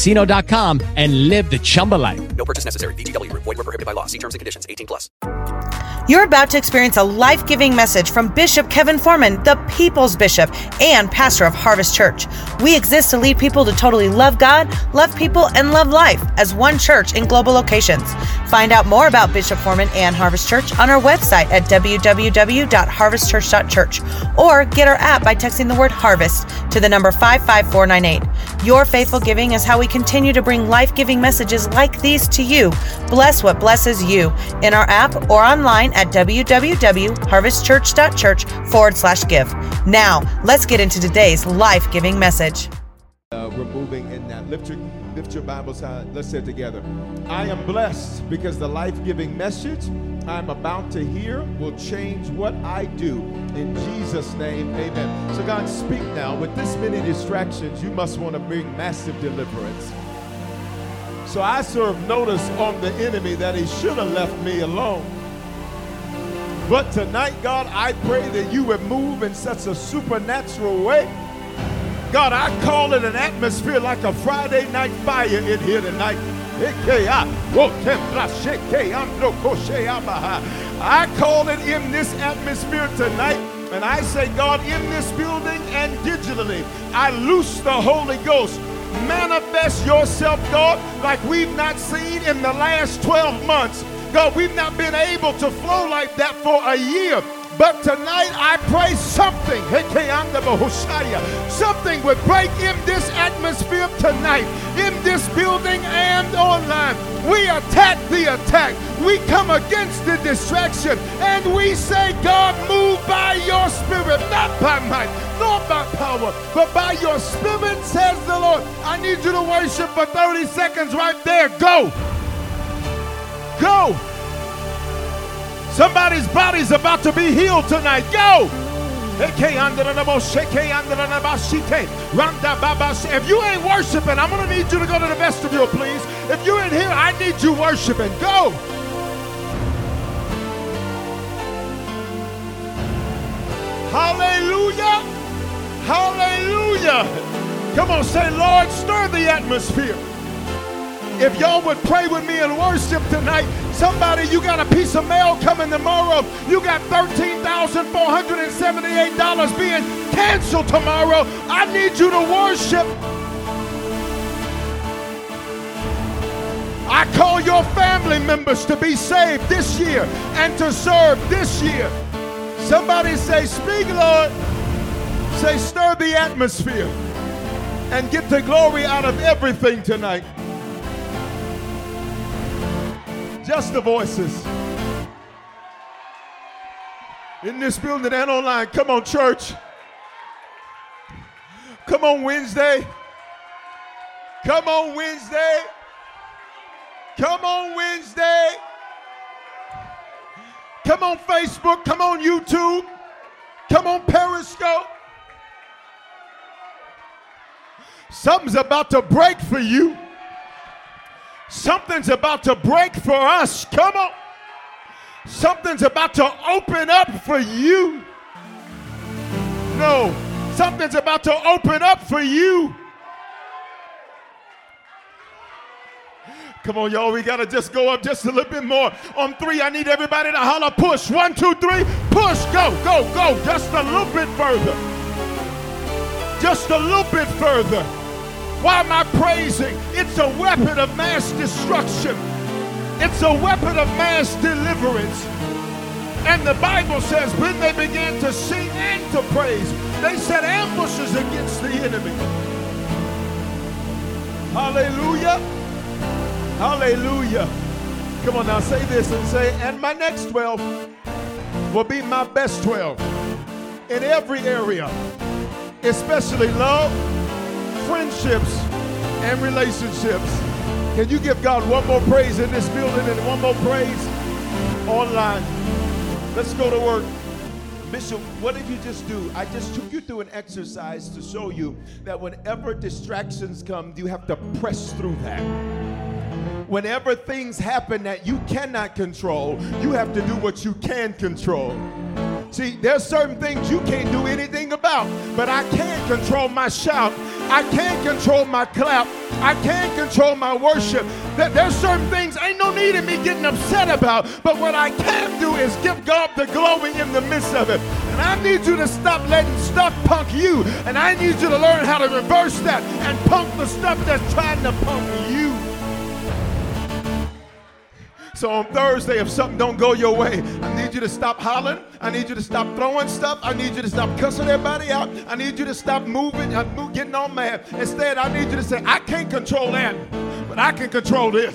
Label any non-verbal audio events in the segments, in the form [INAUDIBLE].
chumbacasino.com and live the Chumba life. No purchase necessary. VGW Group. Void were prohibited by law. See terms and conditions. 18 plus. You're about to experience a life giving message from Bishop Kevin Foreman, the People's Bishop and pastor of Harvest Church. We exist to lead people to totally love God, love people, and love life as one church in global locations. Find out more about Bishop Foreman and Harvest Church on our website at www.harvestchurch.church or get our app by texting the word harvest to the number 55498. Your faithful giving is how we continue to bring life giving messages like these to you. Bless what blesses you in our app or online at www.harvestchurch.church forward slash give. Now, let's get into today's life giving message. Uh, we're moving in that. Lift lift your Bibles high. Let's say it together. I am blessed because the life giving message I'm about to hear will change what I do. In Jesus' name, amen. So, God, speak now. With this many distractions, you must want to bring massive deliverance. So, I serve notice on the enemy that he should have left me alone. But tonight, God, I pray that you would move in such a supernatural way. God, I call it an atmosphere like a Friday night fire in here tonight. Ah, I call it in this atmosphere tonight. And I say, God, in this building and digitally, I loose the Holy Ghost. Manifest yourself, God, like we've not seen in the last 12 months. God, we've not been able to flow like that for a year. But tonight I pray something, something would break in this atmosphere tonight, in this building and online. We attack the attack. We come against the distraction. And we say, God, move by your spirit, not by might, nor by power, but by your spirit, says the Lord. I need you to worship for 30 seconds right there. Go. Go. Somebody's body's about to be healed tonight. Go. If you ain't worshiping, I'm going to need you to go to the vestibule, please. If you're in here, I need you worshiping. Go. Hallelujah. Hallelujah. Come on, say, Lord, stir the atmosphere. If y'all would pray with me and worship tonight, somebody, you got a piece of mail coming tomorrow. You got $13,478 being canceled tomorrow. I need you to worship. I call your family members to be saved this year and to serve this year. Somebody say, Speak, Lord. Say, stir the atmosphere and get the glory out of everything tonight. Just the voices. In this building and online. Come on, church. Come on, Wednesday. Come on, Wednesday. Come on, Wednesday. Come on, Facebook. Come on, YouTube. Come on, Periscope. Something's about to break for you. Something's about to break for us. Come on. Something's about to open up for you. No, something's about to open up for you. Come on, y'all. We got to just go up just a little bit more. On three, I need everybody to holler push. One, two, three. Push. Go, go, go. Just a little bit further. Just a little bit further. Why am I praising? It's a weapon of mass destruction. It's a weapon of mass deliverance. And the Bible says when they began to sing and to praise, they set ambushes against the enemy. Hallelujah. Hallelujah. Come on now, say this and say, and my next 12 will be my best 12 in every area, especially love, friendships, and relationships. Can you give God one more praise in this building and one more praise online? Let's go to work. Bishop, what did you just do? I just took you through an exercise to show you that whenever distractions come, you have to press through that. Whenever things happen that you cannot control, you have to do what you can control. See, there's certain things you can't do anything about, but I can control my shout. I can control my clap. I can control my worship. There's certain things ain't no need in me getting upset about, but what I can do is give God the glory in the midst of it. And I need you to stop letting stuff punk you, and I need you to learn how to reverse that and punk the stuff that's trying to punk you. So on Thursday, if something don't go your way, I need you to stop hollering. I need you to stop throwing stuff. I need you to stop cussing everybody out. I need you to stop moving, uh, getting all mad. Instead, I need you to say, I can't control that, but I can control this.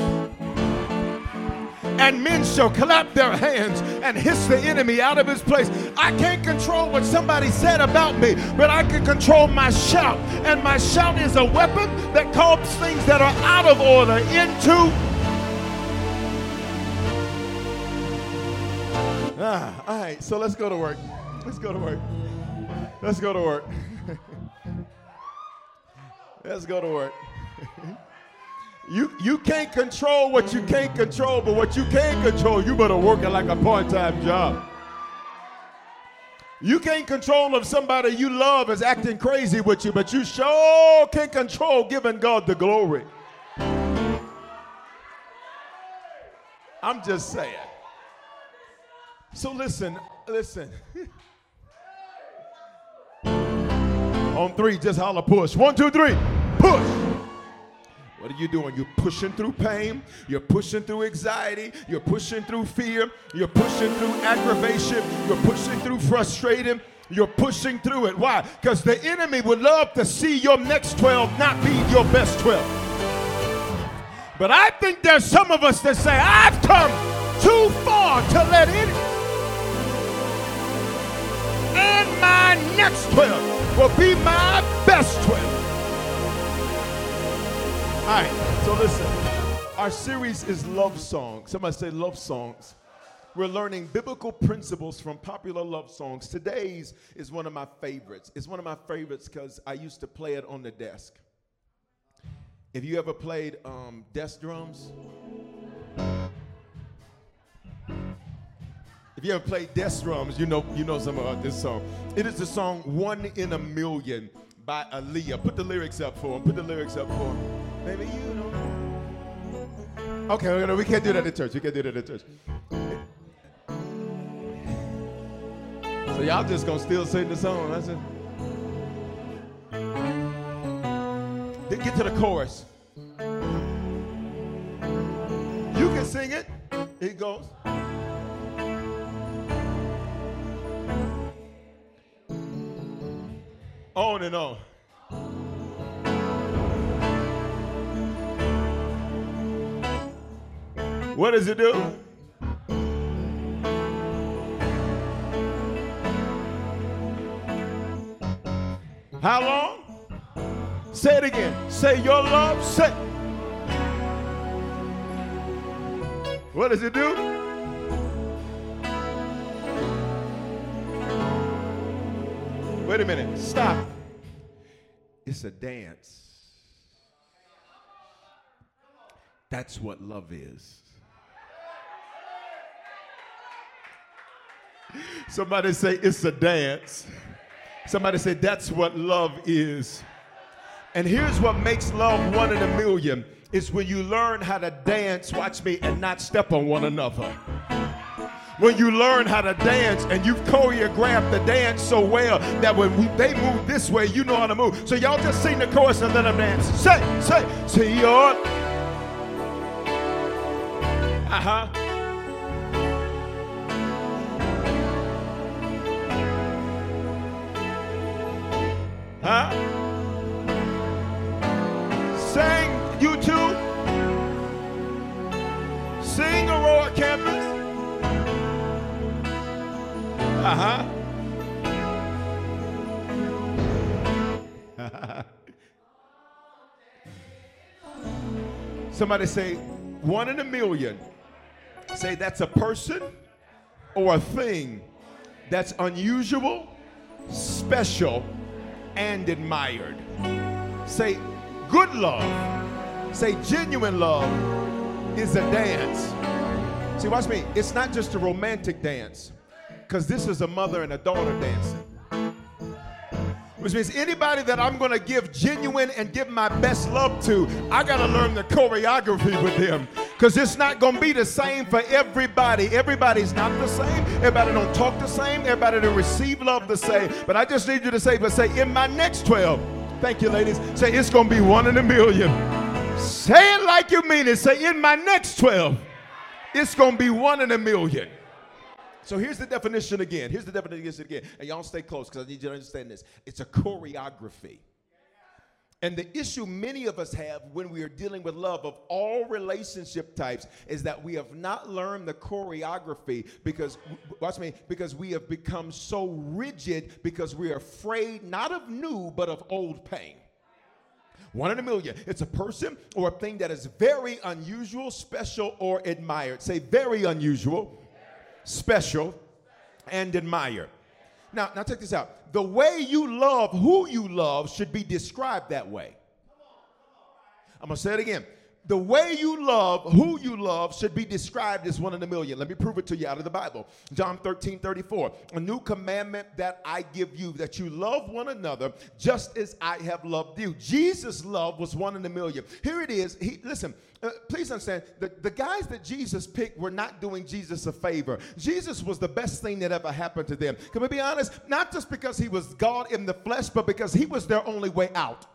And men shall clap their hands and hiss the enemy out of his place. I can't control what somebody said about me, but I can control my shout. And my shout is a weapon that calls things that are out of order into Ah, all right, so let's go to work. Let's go to work. Let's go to work. [LAUGHS] let's go to work. [LAUGHS] you you can't control what you can't control, but what you can control, you better work it like a part-time job. You can't control if somebody you love is acting crazy with you, but you sure can control giving God the glory. I'm just saying. So listen, listen. [LAUGHS] On three, just holler push. One, two, three, push. What are you doing? You're pushing through pain. You're pushing through anxiety. You're pushing through fear. You're pushing through aggravation. You're pushing through frustration. You're pushing through it. Why? Because the enemy would love to see your next 12 not be your best 12. But I think there's some of us that say, I've come too far to let it and my next 12 will be my best 12. All right, so listen. Our series is love songs. Somebody say love songs. We're learning biblical principles from popular love songs. Today's is one of my favorites. It's one of my favorites because I used to play it on the desk. If you ever played um, desk drums, if you ever played desk drums, you know you know some about uh, this song. It is the song "One in a Million by Aaliyah. Put the lyrics up for him. Put the lyrics up for him. Maybe you know. Okay, we can't do that in church. We can't do that in church. So y'all just gonna still sing the song. That's it. Then get to the chorus. You can sing it. It goes. On and on. What does it do? How long? Say it again. Say your love. Say. What does it do? Wait a minute. Stop. It's a dance. That's what love is. Somebody say it's a dance. Somebody say that's what love is. And here's what makes love one in a million is when you learn how to dance, watch me, and not step on one another when you learn how to dance and you've choreographed the dance so well that when we, they move this way, you know how to move. So y'all just sing the chorus and let them dance. Say, say, say your. Uh huh. Huh? Uh huh. [LAUGHS] Somebody say, one in a million. Say that's a person or a thing that's unusual, special, and admired. Say good love. Say genuine love is a dance. See, watch me. It's not just a romantic dance, because this is a mother and a daughter dancing. Which means anybody that I'm going to give genuine and give my best love to, I got to learn the choreography with them. Because it's not going to be the same for everybody. Everybody's not the same. Everybody don't talk the same. Everybody don't receive love the same. But I just need you to say, but say, in my next 12, thank you, ladies, say, it's going to be one in a million. Say it like you mean it. Say, in my next 12, it's going to be one in a million. So here's the definition again. Here's the definition again. And y'all stay close because I need you to understand this. It's a choreography. And the issue many of us have when we are dealing with love of all relationship types is that we have not learned the choreography because, watch me, because we have become so rigid because we are afraid not of new but of old pain. One in a million. It's a person or a thing that is very unusual, special, or admired. Say very unusual, special, and admire. Now, now check this out. The way you love who you love should be described that way. I'm gonna say it again. The way you love who you love should be described as one in a million. Let me prove it to you out of the Bible. John 13, 34. A new commandment that I give you, that you love one another just as I have loved you. Jesus' love was one in a million. Here it is. He listen, uh, please understand the, the guys that Jesus picked were not doing Jesus a favor. Jesus was the best thing that ever happened to them. Can we be honest? Not just because he was God in the flesh, but because he was their only way out.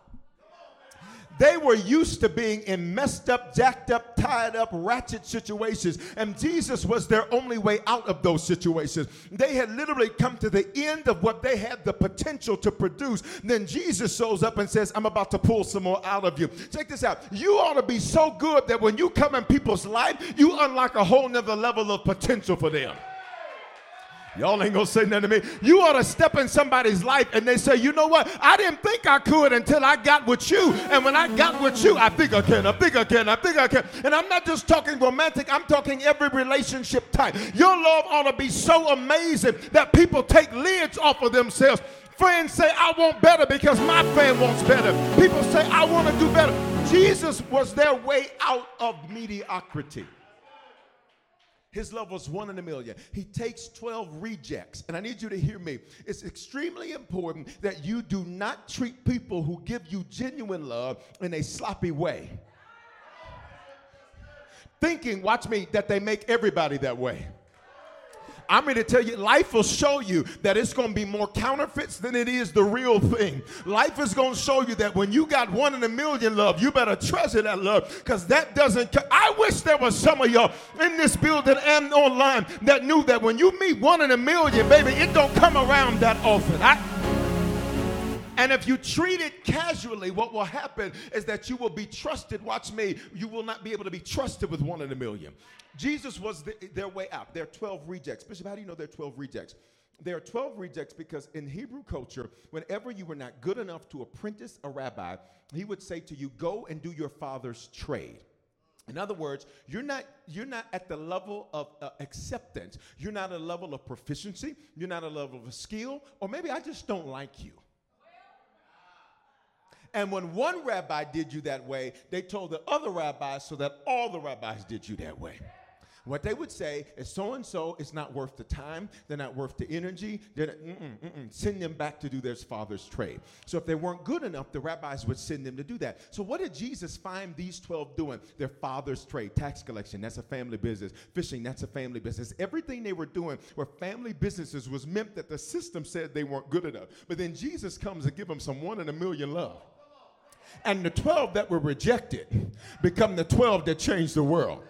They were used to being in messed up, jacked up, tied up, ratchet situations, and Jesus was their only way out of those situations. They had literally come to the end of what they had the potential to produce. Then Jesus shows up and says, I'm about to pull some more out of you. Check this out. You ought to be so good that when you come in people's life, you unlock a whole nother level of potential for them. Y'all ain't gonna say nothing to me. You ought to step in somebody's life and they say, you know what? I didn't think I could until I got with you. And when I got with you, I think I can, I think I can, I think I can. And I'm not just talking romantic, I'm talking every relationship type. Your love ought to be so amazing that people take lids off of themselves. Friends say, I want better because my friend wants better. People say, I want to do better. Jesus was their way out of mediocrity. His love was one in a million. He takes 12 rejects. And I need you to hear me. It's extremely important that you do not treat people who give you genuine love in a sloppy way. Thinking, watch me, that they make everybody that way. I'm going to tell you, life will show you that it's going to be more counterfeits than it is the real thing. Life is going to show you that when you got one in a million love, you better treasure that love because that doesn't. I wish there was some of y'all in this building and online that knew that when you meet one in a million, baby, it don't come around that often. I, and if you treat it casually, what will happen is that you will be trusted. Watch me. You will not be able to be trusted with one in a million. Jesus was the, their way out. There are 12 rejects. Bishop, how do you know there are 12 rejects? There are 12 rejects because in Hebrew culture, whenever you were not good enough to apprentice a rabbi, he would say to you, Go and do your father's trade. In other words, you're not you're not at the level of uh, acceptance. You're not at a level of proficiency. You're not at a level of skill, or maybe I just don't like you. And when one rabbi did you that way, they told the other rabbis so that all the rabbis did you that way. What they would say is so and so is not worth the time, they're not worth the energy, they're not, mm-mm, mm-mm. send them back to do their father's trade. So if they weren't good enough, the rabbis would send them to do that. So what did Jesus find these 12 doing? Their father's trade, tax collection, that's a family business, fishing, that's a family business. Everything they were doing were family businesses was meant that the system said they weren't good enough. But then Jesus comes and give them some one in a million love. And the 12 that were rejected become the 12 that changed the world.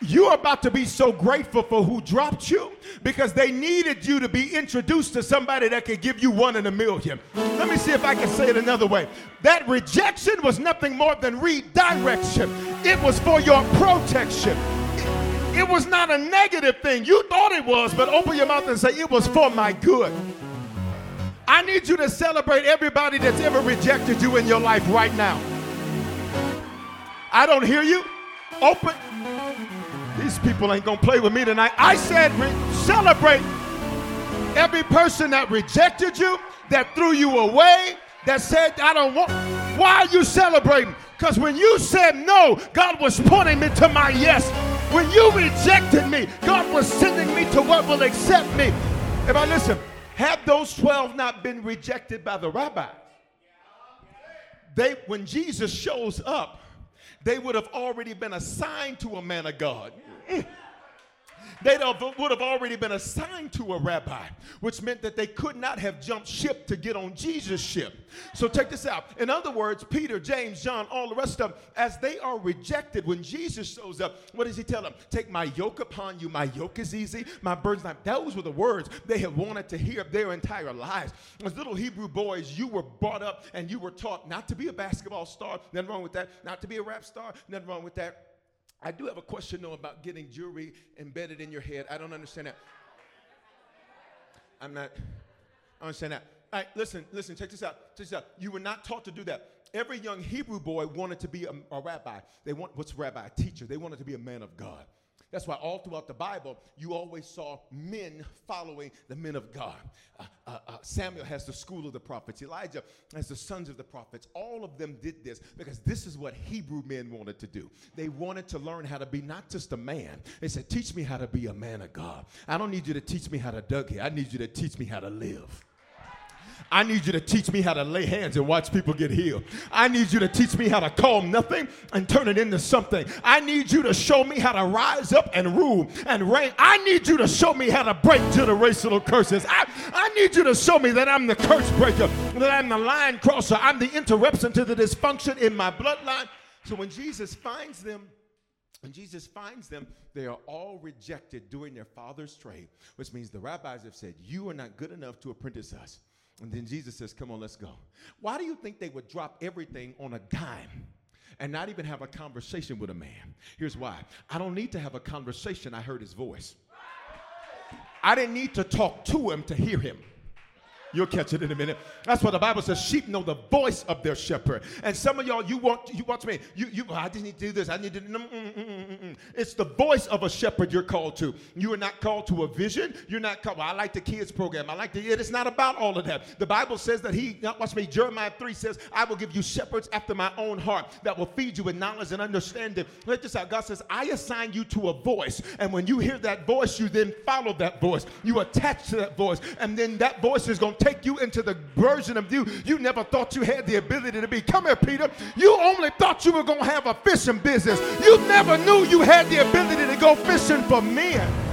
You're about to be so grateful for who dropped you because they needed you to be introduced to somebody that could give you one in a million. Let me see if I can say it another way. That rejection was nothing more than redirection, it was for your protection. It, it was not a negative thing. You thought it was, but open your mouth and say, It was for my good. I need you to celebrate everybody that's ever rejected you in your life right now. I don't hear you. Open. These people ain't gonna play with me tonight. I said, re- celebrate every person that rejected you, that threw you away, that said, I don't want. Why are you celebrating? Because when you said no, God was pointing me to my yes. When you rejected me, God was sending me to what will accept me. If I listen, had those 12 not been rejected by the rabbi, they when Jesus shows up, they would have already been assigned to a man of God. They would have already been assigned to a rabbi, which meant that they could not have jumped ship to get on Jesus' ship. So check this out. In other words, Peter, James, John, all the rest of them, as they are rejected, when Jesus shows up, what does he tell them? Take my yoke upon you. My yoke is easy. My burden's not. Those were the words they had wanted to hear their entire lives. As little Hebrew boys, you were brought up and you were taught not to be a basketball star. Nothing wrong with that. Not to be a rap star. Nothing wrong with that I do have a question though about getting jewelry embedded in your head. I don't understand that. I'm not, I understand that. All right, listen, listen, check this out. Check this out. You were not taught to do that. Every young Hebrew boy wanted to be a, a rabbi. They want, what's rabbi? A teacher. They wanted to be a man of God. That's why all throughout the Bible, you always saw men following the men of God. Uh, uh, uh, Samuel has the school of the prophets, Elijah has the sons of the prophets. All of them did this because this is what Hebrew men wanted to do. They wanted to learn how to be not just a man, they said, Teach me how to be a man of God. I don't need you to teach me how to dug here, I need you to teach me how to live. I need you to teach me how to lay hands and watch people get healed. I need you to teach me how to call nothing and turn it into something. I need you to show me how to rise up and rule and reign. I need you to show me how to break generational curses. I, I need you to show me that I'm the curse breaker, that I'm the line crosser, I'm the interruption to the dysfunction in my bloodline. So when Jesus finds them, when Jesus finds them, they are all rejected doing their father's trade, which means the rabbis have said, You are not good enough to apprentice us. And then Jesus says, Come on, let's go. Why do you think they would drop everything on a dime? And not even have a conversation with a man. Here's why I don't need to have a conversation. I heard his voice. I didn't need to talk to him to hear him. You'll catch it in a minute. That's what the Bible says. Sheep know the voice of their shepherd. And some of y'all, you want, you watch me. You, you. I just need to do this. I need to. Mm, mm, mm, it's the voice of a shepherd you're called to. You are not called to a vision. You're not called. Well, I like the kids program. I like the. It is not about all of that. The Bible says that He. Watch me. Jeremiah three says, "I will give you shepherds after my own heart that will feed you with knowledge and understanding." Let this out. God says, "I assign you to a voice, and when you hear that voice, you then follow that voice. You attach to that voice, and then that voice is going take you into the version of you you never thought you had the ability to be. Come here, Peter. You only thought you were going to have a fishing business. You never knew you had the ability to go fishing for men.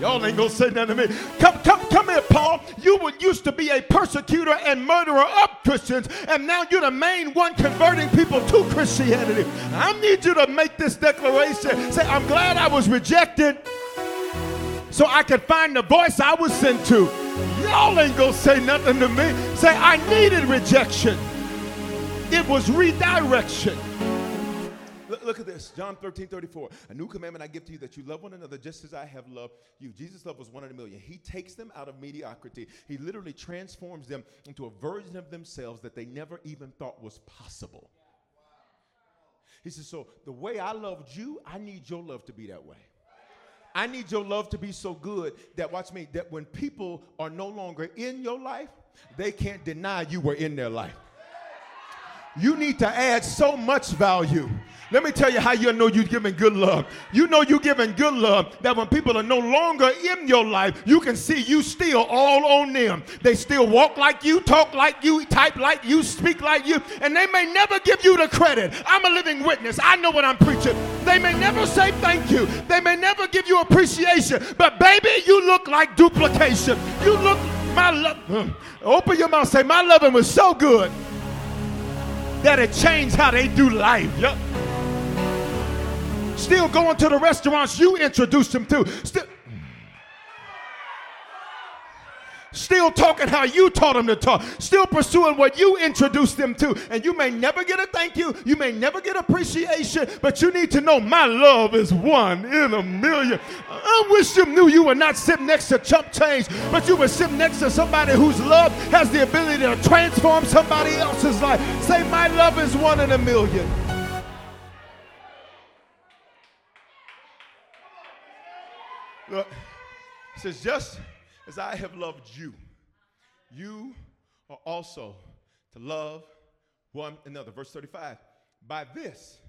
Y'all ain't gonna say nothing to me. Come, come, come here, Paul. You were used to be a persecutor and murderer of Christians, and now you're the main one converting people to Christianity. I need you to make this declaration. Say, I'm glad I was rejected so I could find the voice I was sent to. Y'all ain't gonna say nothing to me. Say, I needed rejection. It was redirection. Look, look, at this John 13 34. A new commandment I give to you that you love one another just as I have loved you. Jesus' love was one in a million. He takes them out of mediocrity, He literally transforms them into a version of themselves that they never even thought was possible. He says, So the way I loved you, I need your love to be that way. I need your love to be so good that, watch me, that when people are no longer in your life, they can't deny you were in their life. You need to add so much value let me tell you how you know you're giving good love. You know you're giving good love that when people are no longer in your life, you can see you still all on them. They still walk like you, talk like you, type like you, speak like you, and they may never give you the credit. I'm a living witness. I know what I'm preaching. They may never say thank you. They may never give you appreciation. But baby, you look like duplication. You look my love. Hmm. Open your mouth. Say my loving was so good that it changed how they do life. Yep. Still going to the restaurants you introduced them to. Still, Still talking how you taught them to talk. Still pursuing what you introduced them to. And you may never get a thank you. You may never get appreciation. But you need to know my love is one in a million. I wish you knew you were not sitting next to chump change, but you were sitting next to somebody whose love has the ability to transform somebody else's life. Say, my love is one in a million. Look, it says, just as I have loved you, you are also to love one another. Verse 35. By this,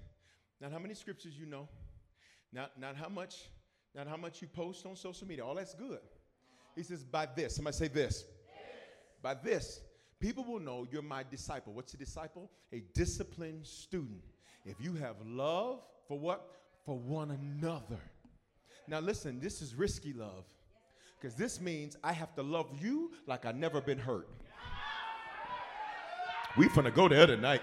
not how many scriptures you know, not, not how much, not how much you post on social media. All that's good. He says, by this. Somebody say this. By this, people will know you're my disciple. What's a disciple? A disciplined student. If you have love for what? For one another. Now listen, this is risky love. Because this means I have to love you like I never been hurt. We finna go there tonight.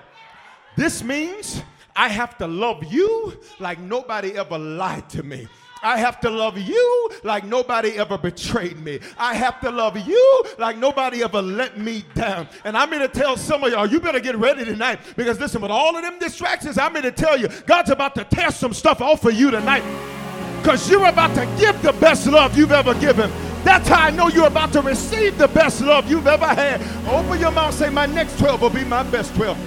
This means I have to love you like nobody ever lied to me. I have to love you like nobody ever betrayed me. I have to love you like nobody ever let me down. And I'm here to tell some of y'all, you better get ready tonight because listen, with all of them distractions, I'm here to tell you, God's about to tear some stuff off of you tonight because you're about to give the best love you've ever given. That's how I know you're about to receive the best love you've ever had. Open your mouth, say, My next 12 will be my best 12.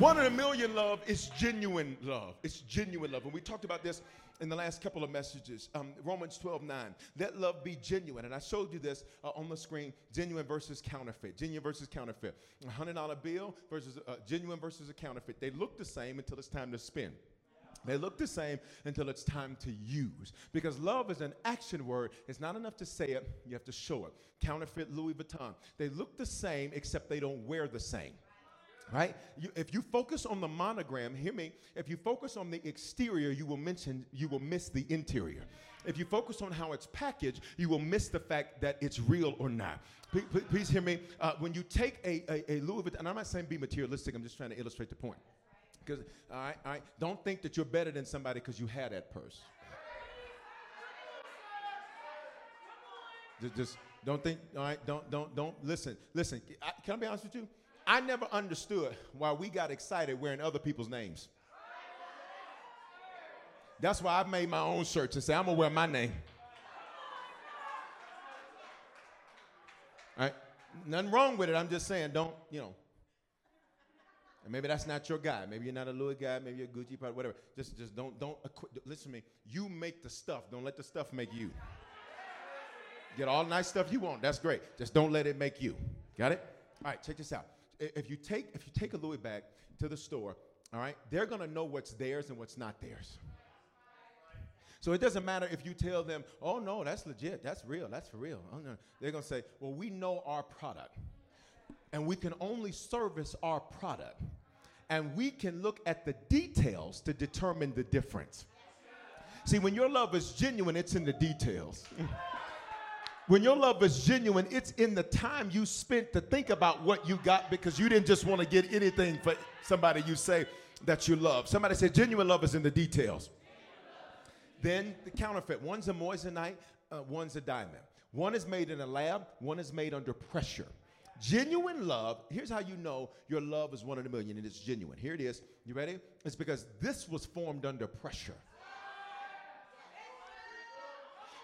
One in a million love is genuine love. It's genuine love. And we talked about this in the last couple of messages. Um, Romans 12 9. Let love be genuine. And I showed you this uh, on the screen genuine versus counterfeit. Genuine versus counterfeit. A $100 bill versus uh, genuine versus a counterfeit. They look the same until it's time to spend. They look the same until it's time to use. Because love is an action word. It's not enough to say it, you have to show it. Counterfeit Louis Vuitton. They look the same except they don't wear the same. Right? You, if you focus on the monogram, hear me, if you focus on the exterior, you will mention you will miss the interior. If you focus on how it's packaged, you will miss the fact that it's real or not. Please, please hear me. Uh, when you take a, a, a Louis Vuitton, and I'm not saying be materialistic, I'm just trying to illustrate the point. Because, all right, all right, don't think that you're better than somebody because you had that purse. Just, just don't think, all right, don't, don't, don't, listen, listen. I, can I be honest with you? I never understood why we got excited wearing other people's names. That's why I made my own shirts and say, I'm gonna wear my name. All right? Nothing wrong with it. I'm just saying, don't, you know, and maybe that's not your guy. Maybe you're not a Louis guy. Maybe you're a Gucci part, whatever. Just, just don't, don't. listen to me. You make the stuff. Don't let the stuff make you. Get all the nice stuff you want. That's great. Just don't let it make you. Got it? All right. Check this out. If you take, if you take a Louis bag to the store, all right, they're gonna know what's theirs and what's not theirs. So it doesn't matter if you tell them, "Oh no, that's legit. That's real. That's for real." Oh, no. They're gonna say, "Well, we know our product." And we can only service our product. And we can look at the details to determine the difference. See, when your love is genuine, it's in the details. [LAUGHS] When your love is genuine, it's in the time you spent to think about what you got because you didn't just want to get anything for somebody you say that you love. Somebody said genuine love is in the details. Then the counterfeit. One's a moissanite, uh, one's a diamond. One is made in a lab, one is made under pressure. Genuine love, here's how you know your love is one in a million and it's genuine. Here it is. You ready? It's because this was formed under pressure.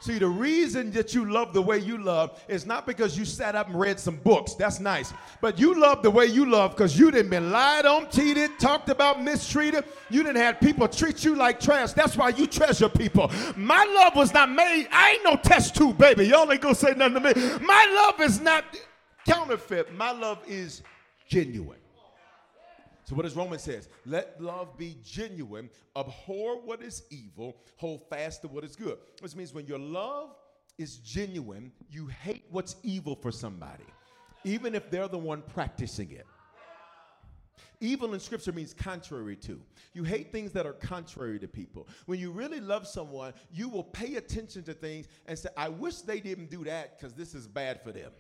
See, the reason that you love the way you love is not because you sat up and read some books. That's nice. But you love the way you love because you didn't been lied on, cheated, talked about, mistreated. You didn't have people treat you like trash. That's why you treasure people. My love was not made. I ain't no test tube, baby. Y'all ain't gonna say nothing to me. My love is not counterfeit. My love is genuine. So what does Romans says? Let love be genuine, abhor what is evil, hold fast to what is good. Which means when your love is genuine, you hate what's evil for somebody, even if they're the one practicing it. Evil in scripture means contrary to. You hate things that are contrary to people. When you really love someone, you will pay attention to things and say, I wish they didn't do that because this is bad for them.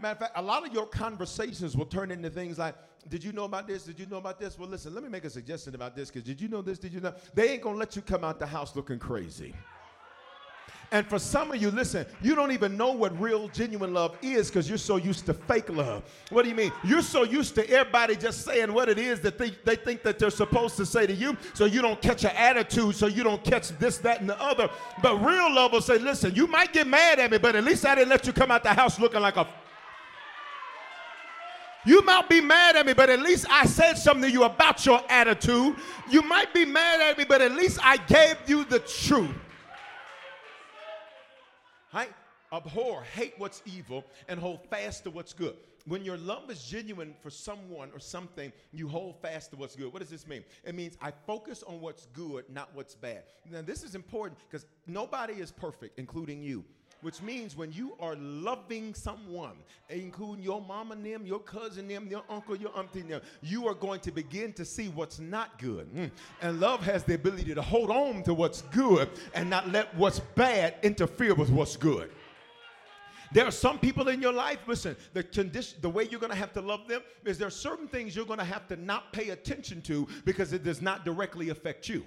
Matter of fact, a lot of your conversations will turn into things like, did you know about this? Did you know about this? Well, listen, let me make a suggestion about this because did you know this? Did you know? They ain't going to let you come out the house looking crazy. And for some of you, listen, you don't even know what real, genuine love is because you're so used to fake love. What do you mean? You're so used to everybody just saying what it is that they, they think that they're supposed to say to you, so you don't catch an attitude, so you don't catch this, that, and the other. But real love will say, listen, you might get mad at me, but at least I didn't let you come out the house looking like a you might be mad at me, but at least I said something to you about your attitude. You might be mad at me, but at least I gave you the truth. Right? Abhor, hate what's evil, and hold fast to what's good. When your love is genuine for someone or something, you hold fast to what's good. What does this mean? It means I focus on what's good, not what's bad. Now, this is important because nobody is perfect, including you which means when you are loving someone, including your mama and them, your cousin them, your uncle, your auntie them, you are going to begin to see what's not good. Mm. And love has the ability to hold on to what's good and not let what's bad interfere with what's good. There are some people in your life, listen, the condition, the way you're going to have to love them is there are certain things you're going to have to not pay attention to because it does not directly affect you.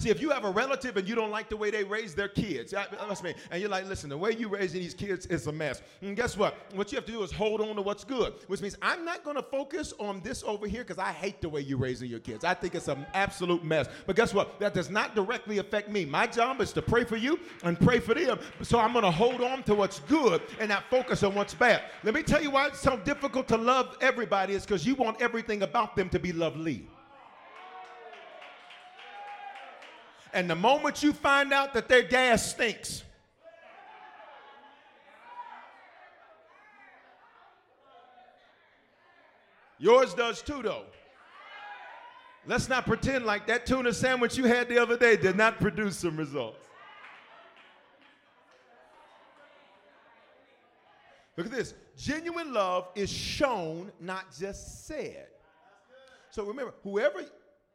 See, if you have a relative and you don't like the way they raise their kids, that's me, and you're like, listen, the way you're raising these kids is a mess. And guess what? What you have to do is hold on to what's good, which means I'm not going to focus on this over here because I hate the way you're raising your kids. I think it's an absolute mess. But guess what? That does not directly affect me. My job is to pray for you and pray for them. So I'm going to hold on to what's good and not focus on what's bad. Let me tell you why it's so difficult to love everybody is because you want everything about them to be lovely. And the moment you find out that their gas stinks, yours does too, though. Let's not pretend like that tuna sandwich you had the other day did not produce some results. Look at this. Genuine love is shown, not just said. So remember, whoever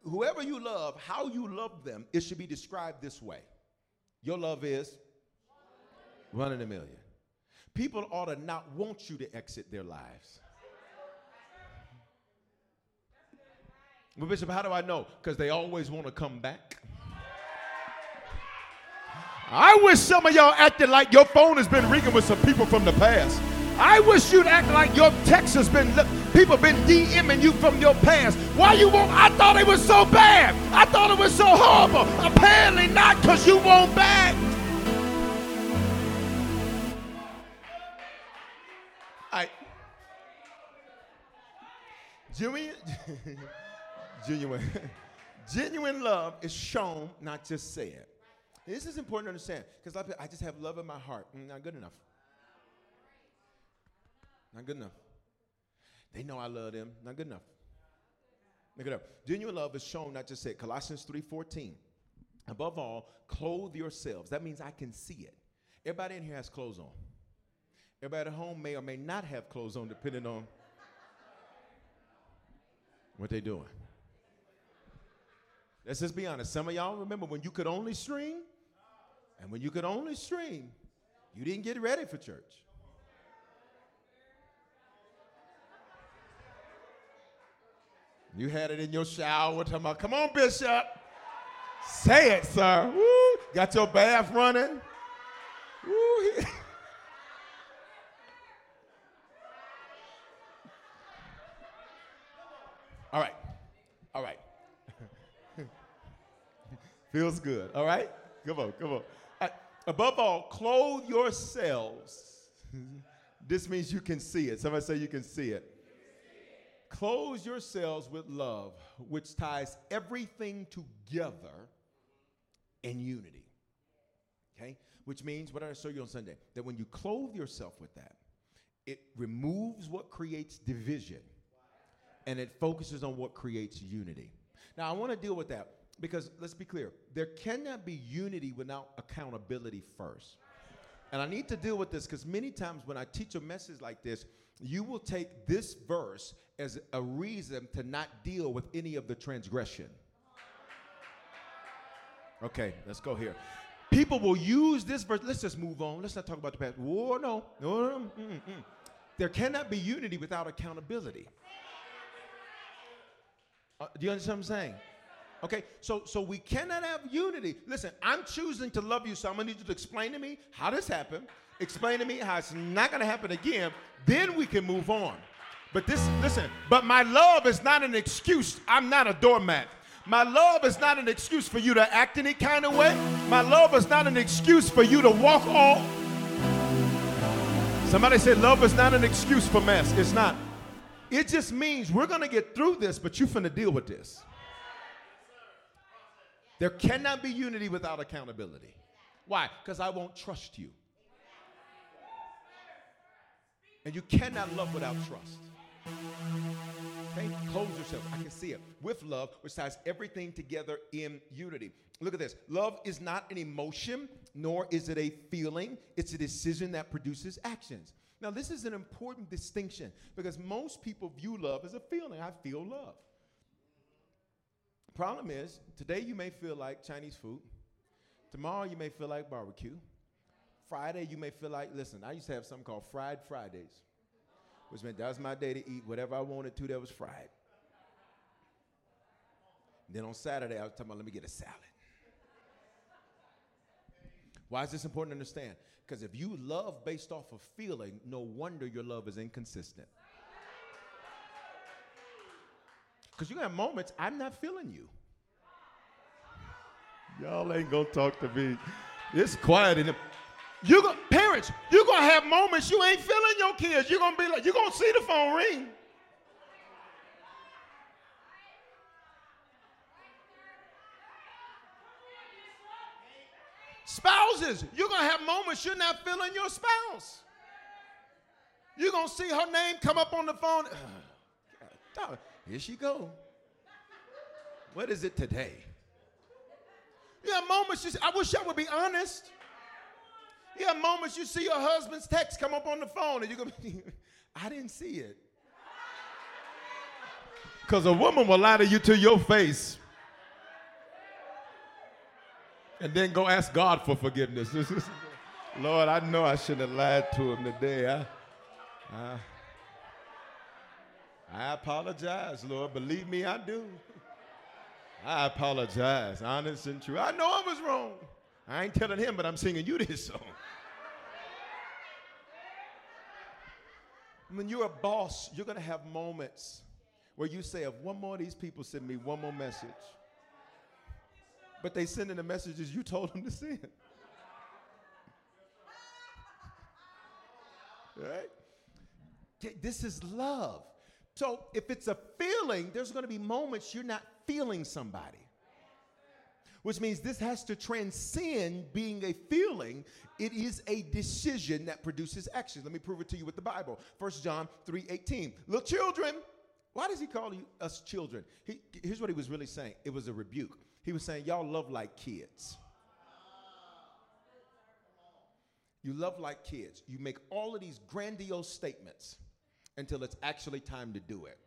whoever you love, how you love them, it should be described this way. Your love is one in a million. People ought to not want you to exit their lives. Well, Bishop, how do I know? Because they always want to come back. I wish some of y'all acted like your phone has been ringing with some people from the past. I wish you'd act like your text has been people been DMing you from your past. Why you won't? I thought it was so bad. I thought it was so horrible. Apparently not, because you won't back. I genuine, [LAUGHS] genuine, [LAUGHS] genuine love is shown, not just said. This is important to understand because I just have love in my heart. Mm, not good enough. Not good enough. They know I love them. Not good enough. Make it up. Genuine love is shown, not just said. Colossians 3.14. Above all, clothe yourselves. That means I can see it. Everybody in here has clothes on. Everybody at home may or may not have clothes on, depending on what they're doing. Let's just be honest. Some of y'all remember when you could only stream, and when you could only stream, you didn't get ready for church. You had it in your shower talking about, come on, Bishop. Say it, sir. Woo. Got your bath running. Woo. [LAUGHS] All right. All right. [LAUGHS] Feels good. All right? Come on, come on. Right. Above all, clothe yourselves. [LAUGHS] this means you can see it. Somebody say you can see it. Close yourselves with love, which ties everything together in unity. Okay? Which means, what did I show you on Sunday? That when you clothe yourself with that, it removes what creates division and it focuses on what creates unity. Now, I want to deal with that because let's be clear there cannot be unity without accountability first. And I need to deal with this because many times when I teach a message like this, you will take this verse as a reason to not deal with any of the transgression. Okay, let's go here. People will use this verse. Let's just move on. Let's not talk about the past. Whoa, no, no, no. mm. There cannot be unity without accountability. Uh, do you understand what I'm saying? Okay, so so we cannot have unity. Listen, I'm choosing to love you, so I'm gonna need you to explain to me how this happened. Explain to me how it's not gonna happen again. Then we can move on. But this, listen, but my love is not an excuse. I'm not a doormat. My love is not an excuse for you to act any kind of way. My love is not an excuse for you to walk all. Somebody said love is not an excuse for mess. It's not. It just means we're gonna get through this, but you finna deal with this. There cannot be unity without accountability. Why? Because I won't trust you. And you cannot love without trust. Okay? Close yourself. I can see it. With love, which ties everything together in unity. Look at this. Love is not an emotion, nor is it a feeling. It's a decision that produces actions. Now, this is an important distinction because most people view love as a feeling. I feel love. Problem is, today you may feel like Chinese food. Tomorrow you may feel like barbecue. Friday you may feel like, listen, I used to have something called Fried Fridays, which meant that was my day to eat whatever I wanted to that was fried. then on Saturday I was talking about, let me get a salad. Why is this important to understand? Because if you love based off of feeling, no wonder your love is inconsistent. Because you have moments, I'm not feeling you. Y'all ain't gonna talk to me. It's quiet in the. You go, you're gonna have moments you ain't feeling your kids. You're gonna be like, you're gonna see the phone ring. Spouses, you're gonna have moments you're not feeling your spouse. You're gonna see her name come up on the phone. [SIGHS] Here she go. What is it today? You have moments you see, I wish I would be honest. You have moments you see your husband's text come up on the phone and gonna [LAUGHS] be, I didn't see it. Because a woman will lie to you to your face and then go ask God for forgiveness. [LAUGHS] Lord, I know I shouldn't have lied to him today. I, I, I apologize, Lord. Believe me, I do. I apologize, honest and true. I know I was wrong. I ain't telling him, but I'm singing you this song. When you're a boss, you're going to have moments where you say, if one more of these people send me one more message, but they sending the messages you told them to send. right? This is love. So if it's a feeling, there's going to be moments you're not feeling somebody. Which means this has to transcend being a feeling. It is a decision that produces action. Let me prove it to you with the Bible. 1 John 3 18. Little children, why does he call you, us children? He, here's what he was really saying it was a rebuke. He was saying, Y'all love like kids. You love like kids. You make all of these grandiose statements until it's actually time to do it.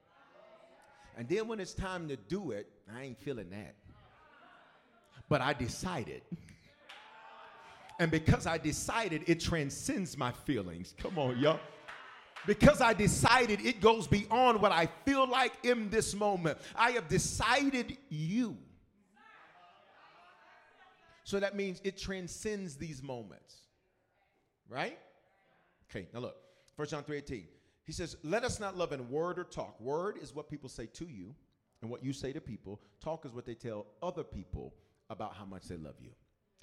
And then when it's time to do it, I ain't feeling that. But I decided. And because I decided, it transcends my feelings. Come on, y'all. Because I decided, it goes beyond what I feel like in this moment. I have decided you. So that means it transcends these moments. Right? Okay, now look. 1 John 3:18. He says, Let us not love in word or talk. Word is what people say to you and what you say to people. Talk is what they tell other people about how much they love you.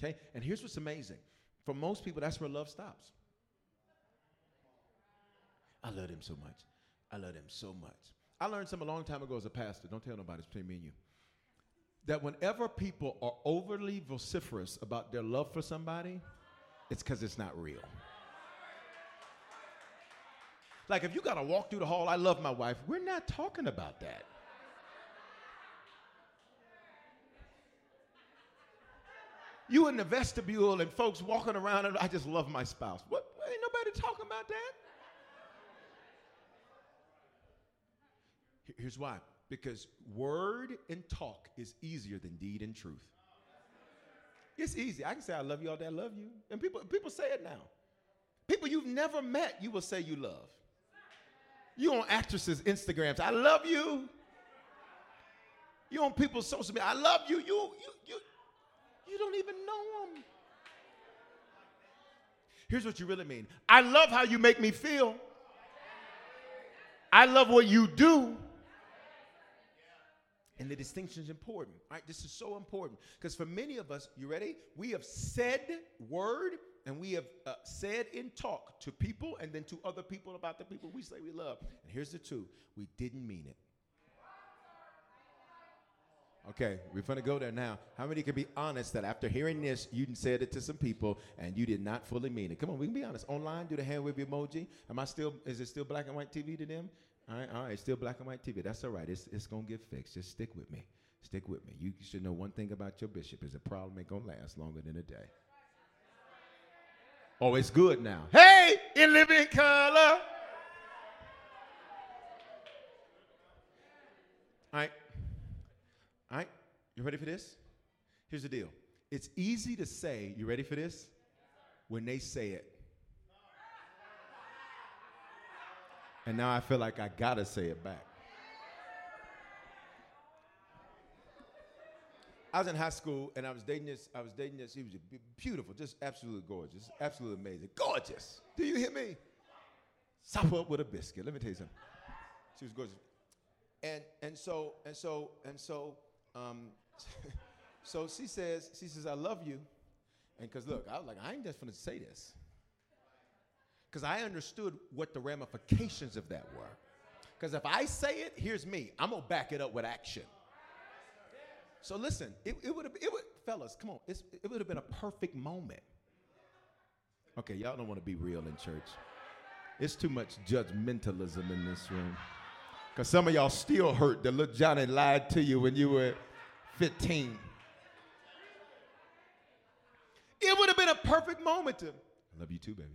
Okay? And here's what's amazing for most people, that's where love stops. I love him so much. I love him so much. I learned something a long time ago as a pastor. Don't tell nobody, it's between me and you. That whenever people are overly vociferous about their love for somebody, it's because it's not real. Like if you got to walk through the hall, I love my wife. We're not talking about that. You in the vestibule and folks walking around and I just love my spouse. What? Ain't nobody talking about that. Here's why. Because word and talk is easier than deed and truth. It's easy. I can say I love you all day. I love you. And people, people say it now. People you've never met, you will say you love. You on actresses' Instagrams, I love you. You on people's social media, I love you. You, you, you, you don't even know them. Here's what you really mean. I love how you make me feel. I love what you do. And the distinction is important, right? This is so important because for many of us, you ready? We have said word and we have uh, said in talk to people and then to other people about the people we say we love. And here's the truth we didn't mean it. Okay, we're gonna go there now. How many can be honest that after hearing this, you said it to some people and you did not fully mean it? Come on, we can be honest. Online, do the hand wave emoji. Am I still? Is it still black and white TV to them? All right, all right, still black and white TV. That's all right. It's it's gonna get fixed. Just stick with me. Stick with me. You should know one thing about your bishop: is a problem ain't gonna last longer than a day. Oh, it's good now. Hey, in living color. All right. You ready for this? Here's the deal it's easy to say, you ready for this? When they say it. And now I feel like I gotta say it back. I was in high school and I was dating this. I was dating this. He was beautiful, just absolutely gorgeous, absolutely amazing, gorgeous. Do you hear me? Sop up with a biscuit. Let me tell you something. She was gorgeous, and and so and so and so um, [LAUGHS] so she says, she says, I love you. And because look, I was like, I ain't just gonna say this. Because I understood what the ramifications of that were. Because if I say it, here's me. I'm gonna back it up with action. So listen, it, it would have, it would, fellas, come on, it would have been a perfect moment. Okay, y'all don't want to be real in church. It's too much judgmentalism in this room. Because some of y'all still hurt that little Johnny lied to you when you were 15. It would have been a perfect moment to, I love you too, baby.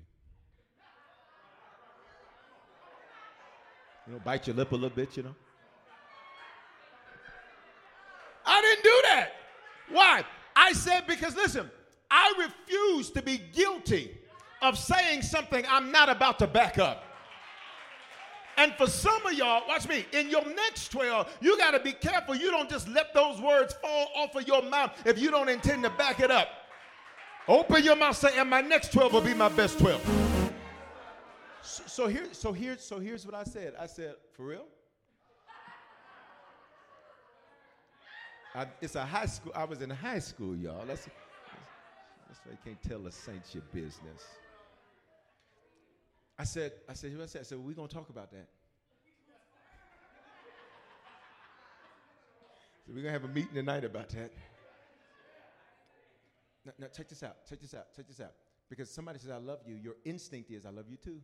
You know, bite your lip a little bit, you know. I didn't do that. Why? I said, because listen, I refuse to be guilty of saying something I'm not about to back up. And for some of y'all, watch me, in your next 12, you got to be careful. You don't just let those words fall off of your mouth if you don't intend to back it up. Open your mouth, say, and my next 12 will be my best 12. So, so here, so here, so here's what I said. I said, for real? I, it's a high school. I was in high school, y'all. That's, that's why you can't tell the saints your business. I said, I said, I said? I said, we're to talk about that. So we're to have a meeting tonight about that. Now, now, check this out. Check this out. Check this out. Because somebody says, I love you, your instinct is, I love you too.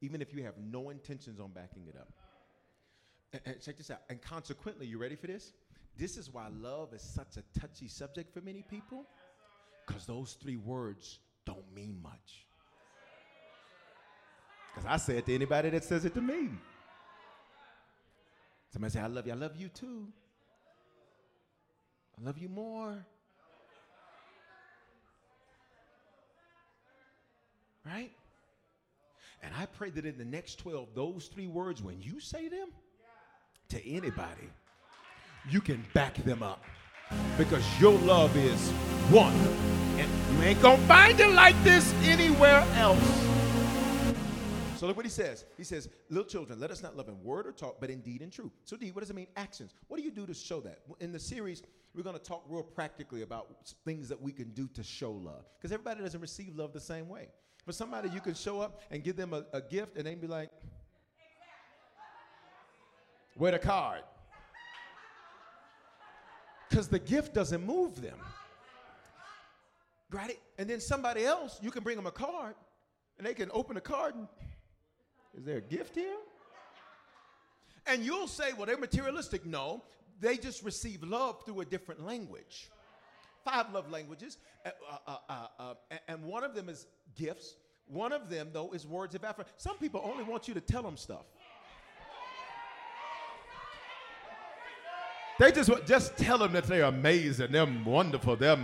Even if you have no intentions on backing it up. And, and check this out. And consequently, you ready for this? This is why love is such a touchy subject for many people. Because those three words don't mean much. Because I say it to anybody that says it to me. Somebody say, I love you. I love you too. I love you more. Right? And I pray that in the next 12, those three words, when you say them to anybody, you can back them up. Because your love is one. And you ain't gonna find it like this anywhere else. So look what he says. He says, Little children, let us not love in word or talk, but in deed and truth. So, D, what does it mean? Actions. What do you do to show that? In the series, we're going to talk real practically about things that we can do to show love. Because everybody doesn't receive love the same way. For somebody, you can show up and give them a, a gift, and they be like, Where the card? [LAUGHS] Because the gift doesn't move them. Right? And then somebody else, you can bring them a card, and they can open the card and is there a gift here? And you'll say, well, they're materialistic. No, they just receive love through a different language. Five love languages, uh, uh, uh, uh and one of them is gifts. One of them, though, is words of affirmation. Some people only want you to tell them stuff. They just just tell them that they're amazing, they're wonderful, they're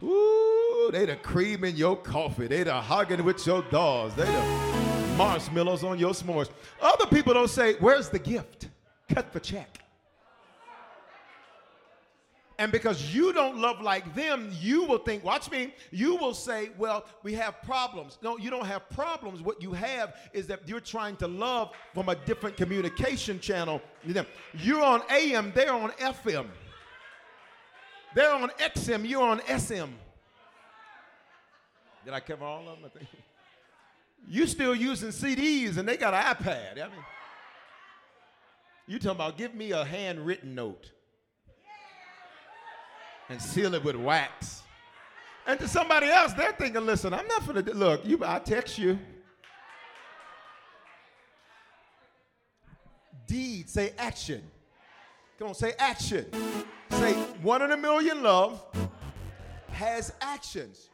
ooh, they the cream in your coffee, they the hugging with your dogs, they the marshmallows on your s'mores. Other people don't say, "Where's the gift? Cut the check." And because you don't love like them, you will think, watch me, you will say, well, we have problems. No, you don't have problems. What you have is that you're trying to love from a different communication channel. You're on AM, they're on FM. They're on XM, you're on SM. Did I cover all of them? I think. You still using CDs and they got an iPad. I mean, you talking about give me a handwritten note and seal it with wax. And to somebody else, they're thinking, listen, I'm not gonna look, you I text you. Deed, say action. Come on, say action. Say one in a million love has actions.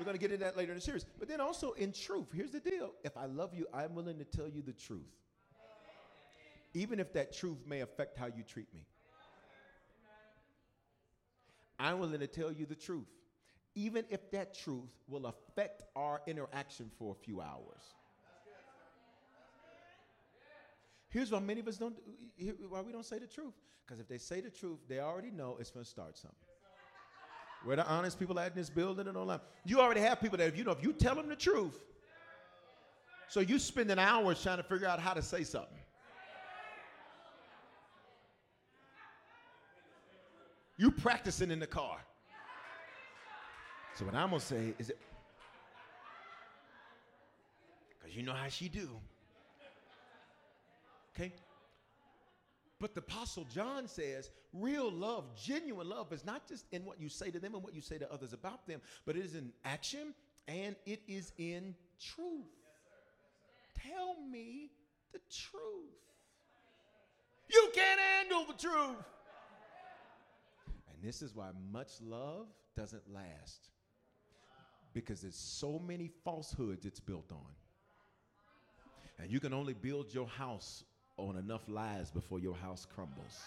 We're gonna get into that later in the series. But then also in truth, here's the deal. If I love you, I'm willing to tell you the truth. Even if that truth may affect how you treat me. I'm willing to tell you the truth, even if that truth will affect our interaction for a few hours. Here's why many of us don't, why we don't say the truth. Because if they say the truth, they already know it's going to start something. Where the honest people at in this building and online. You already have people that if you know, if you tell them the truth, so you spending hours trying to figure out how to say something. You practicing in the car. So what I'm gonna say is it because you know how she do. Okay? But the Apostle John says real love, genuine love, is not just in what you say to them and what you say to others about them, but it is in action and it is in truth. Tell me the truth. You can't handle the truth. And this is why much love doesn't last. Because there's so many falsehoods it's built on. And you can only build your house on enough lies before your house crumbles.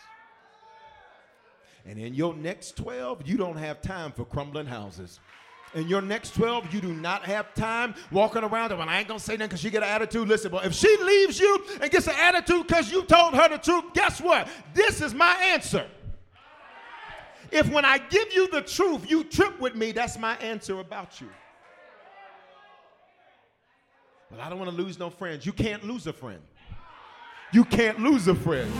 And in your next 12, you don't have time for crumbling houses. In your next 12, you do not have time walking around and well, I ain't gonna say nothing because she get an attitude. Listen, but if she leaves you and gets an attitude because you told her the truth, guess what? This is my answer. If when I give you the truth, you trip with me, that's my answer about you. Well, I don't want to lose no friends. You can't lose a friend. You can't lose a friend.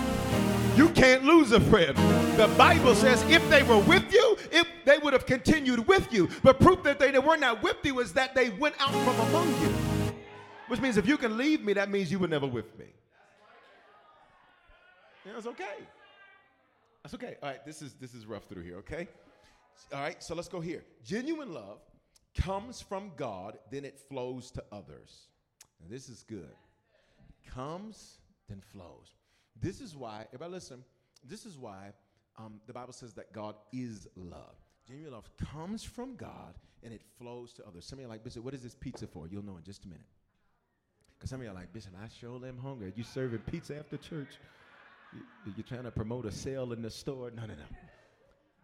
You can't lose a friend. The Bible says if they were with you, if they would have continued with you. But proof that they were not with you is that they went out from among you. Which means if you can leave me, that means you were never with me. Yeah, it's okay. That's okay. All right, this is this is rough through here, okay? All right, so let's go here. Genuine love comes from God, then it flows to others. Now, this is good. Comes, then flows. This is why, everybody listen, this is why um, the Bible says that God is love. Genuine love comes from God and it flows to others. Some of you are like, Bishop, what is this pizza for? You'll know in just a minute. Because some of you are like, Bishop, I sure am hungry. You serving pizza after church? You- You're trying to promote a sale in the store? No, no, no.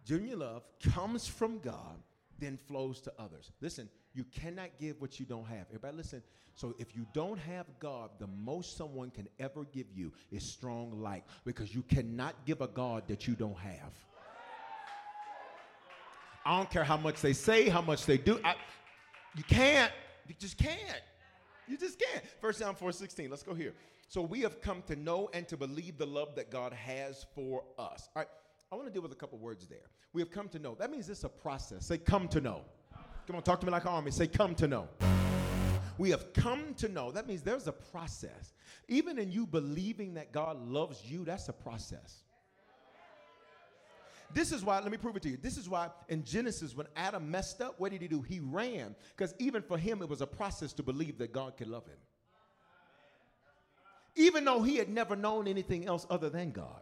Genuine love comes from God, then flows to others. Listen, you cannot give what you don't have. Everybody, listen. So if you don't have God, the most someone can ever give you is strong light because you cannot give a God that you don't have. I don't care how much they say, how much they do. I, you can't. You just can't. You just can't. First John 4 16. Let's go here. So we have come to know and to believe the love that God has for us. All right. I want to deal with a couple words there. We have come to know. That means it's a process. Say, come to know. Come on, talk to me like an army. Say, come to know. We have come to know. That means there's a process. Even in you believing that God loves you, that's a process. This is why, let me prove it to you. This is why in Genesis, when Adam messed up, what did he do? He ran. Because even for him, it was a process to believe that God could love him. Even though he had never known anything else other than God.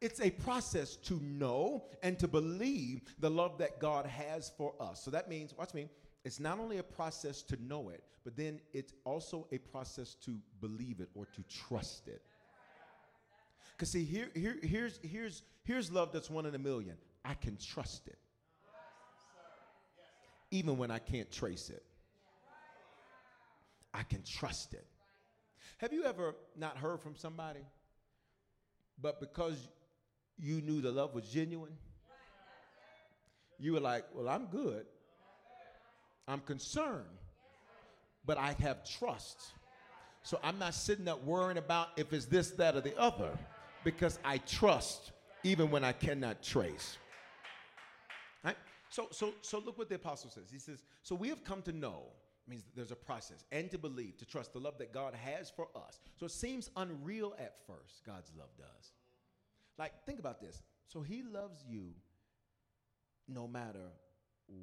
It's a process to know and to believe the love that God has for us. So that means, watch me, it's not only a process to know it, but then it's also a process to believe it or to trust it. Because see, here, here, here's, here's, here's love that's one in a million. I can trust it. Even when I can't trace it. I can trust it. Have you ever not heard from somebody, but because you knew the love was genuine, you were like, Well, I'm good. I'm concerned, but I have trust. So I'm not sitting up worrying about if it's this, that, or the other because I trust even when I cannot trace. Right? So, so, so look what the apostle says. He says, So we have come to know, means there's a process, and to believe, to trust the love that God has for us. So it seems unreal at first, God's love does. Like, think about this. So he loves you no matter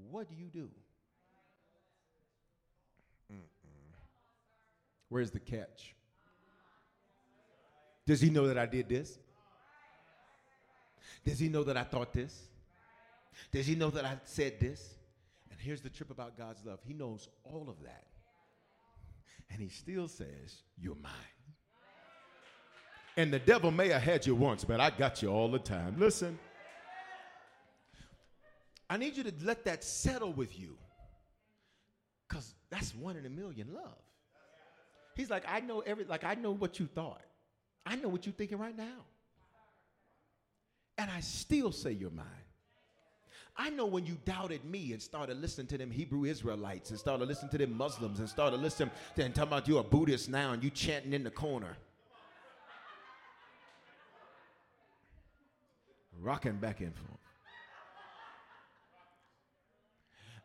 what you do. Mm-mm. Where's the catch? Does he know that I did this? Does he know that I thought this? Does he know that I said this? And here's the trip about God's love He knows all of that. And he still says, You're mine. And the devil may have had you once, but I got you all the time. Listen, I need you to let that settle with you because that's one in a million love. He's like, I know every, like, I know what you thought. I know what you're thinking right now. And I still say you're mine. I know when you doubted me and started listening to them Hebrew Israelites and started listening to them Muslims and started listening to and talking about you're a Buddhist now and you chanting in the corner. Rocking back and forth.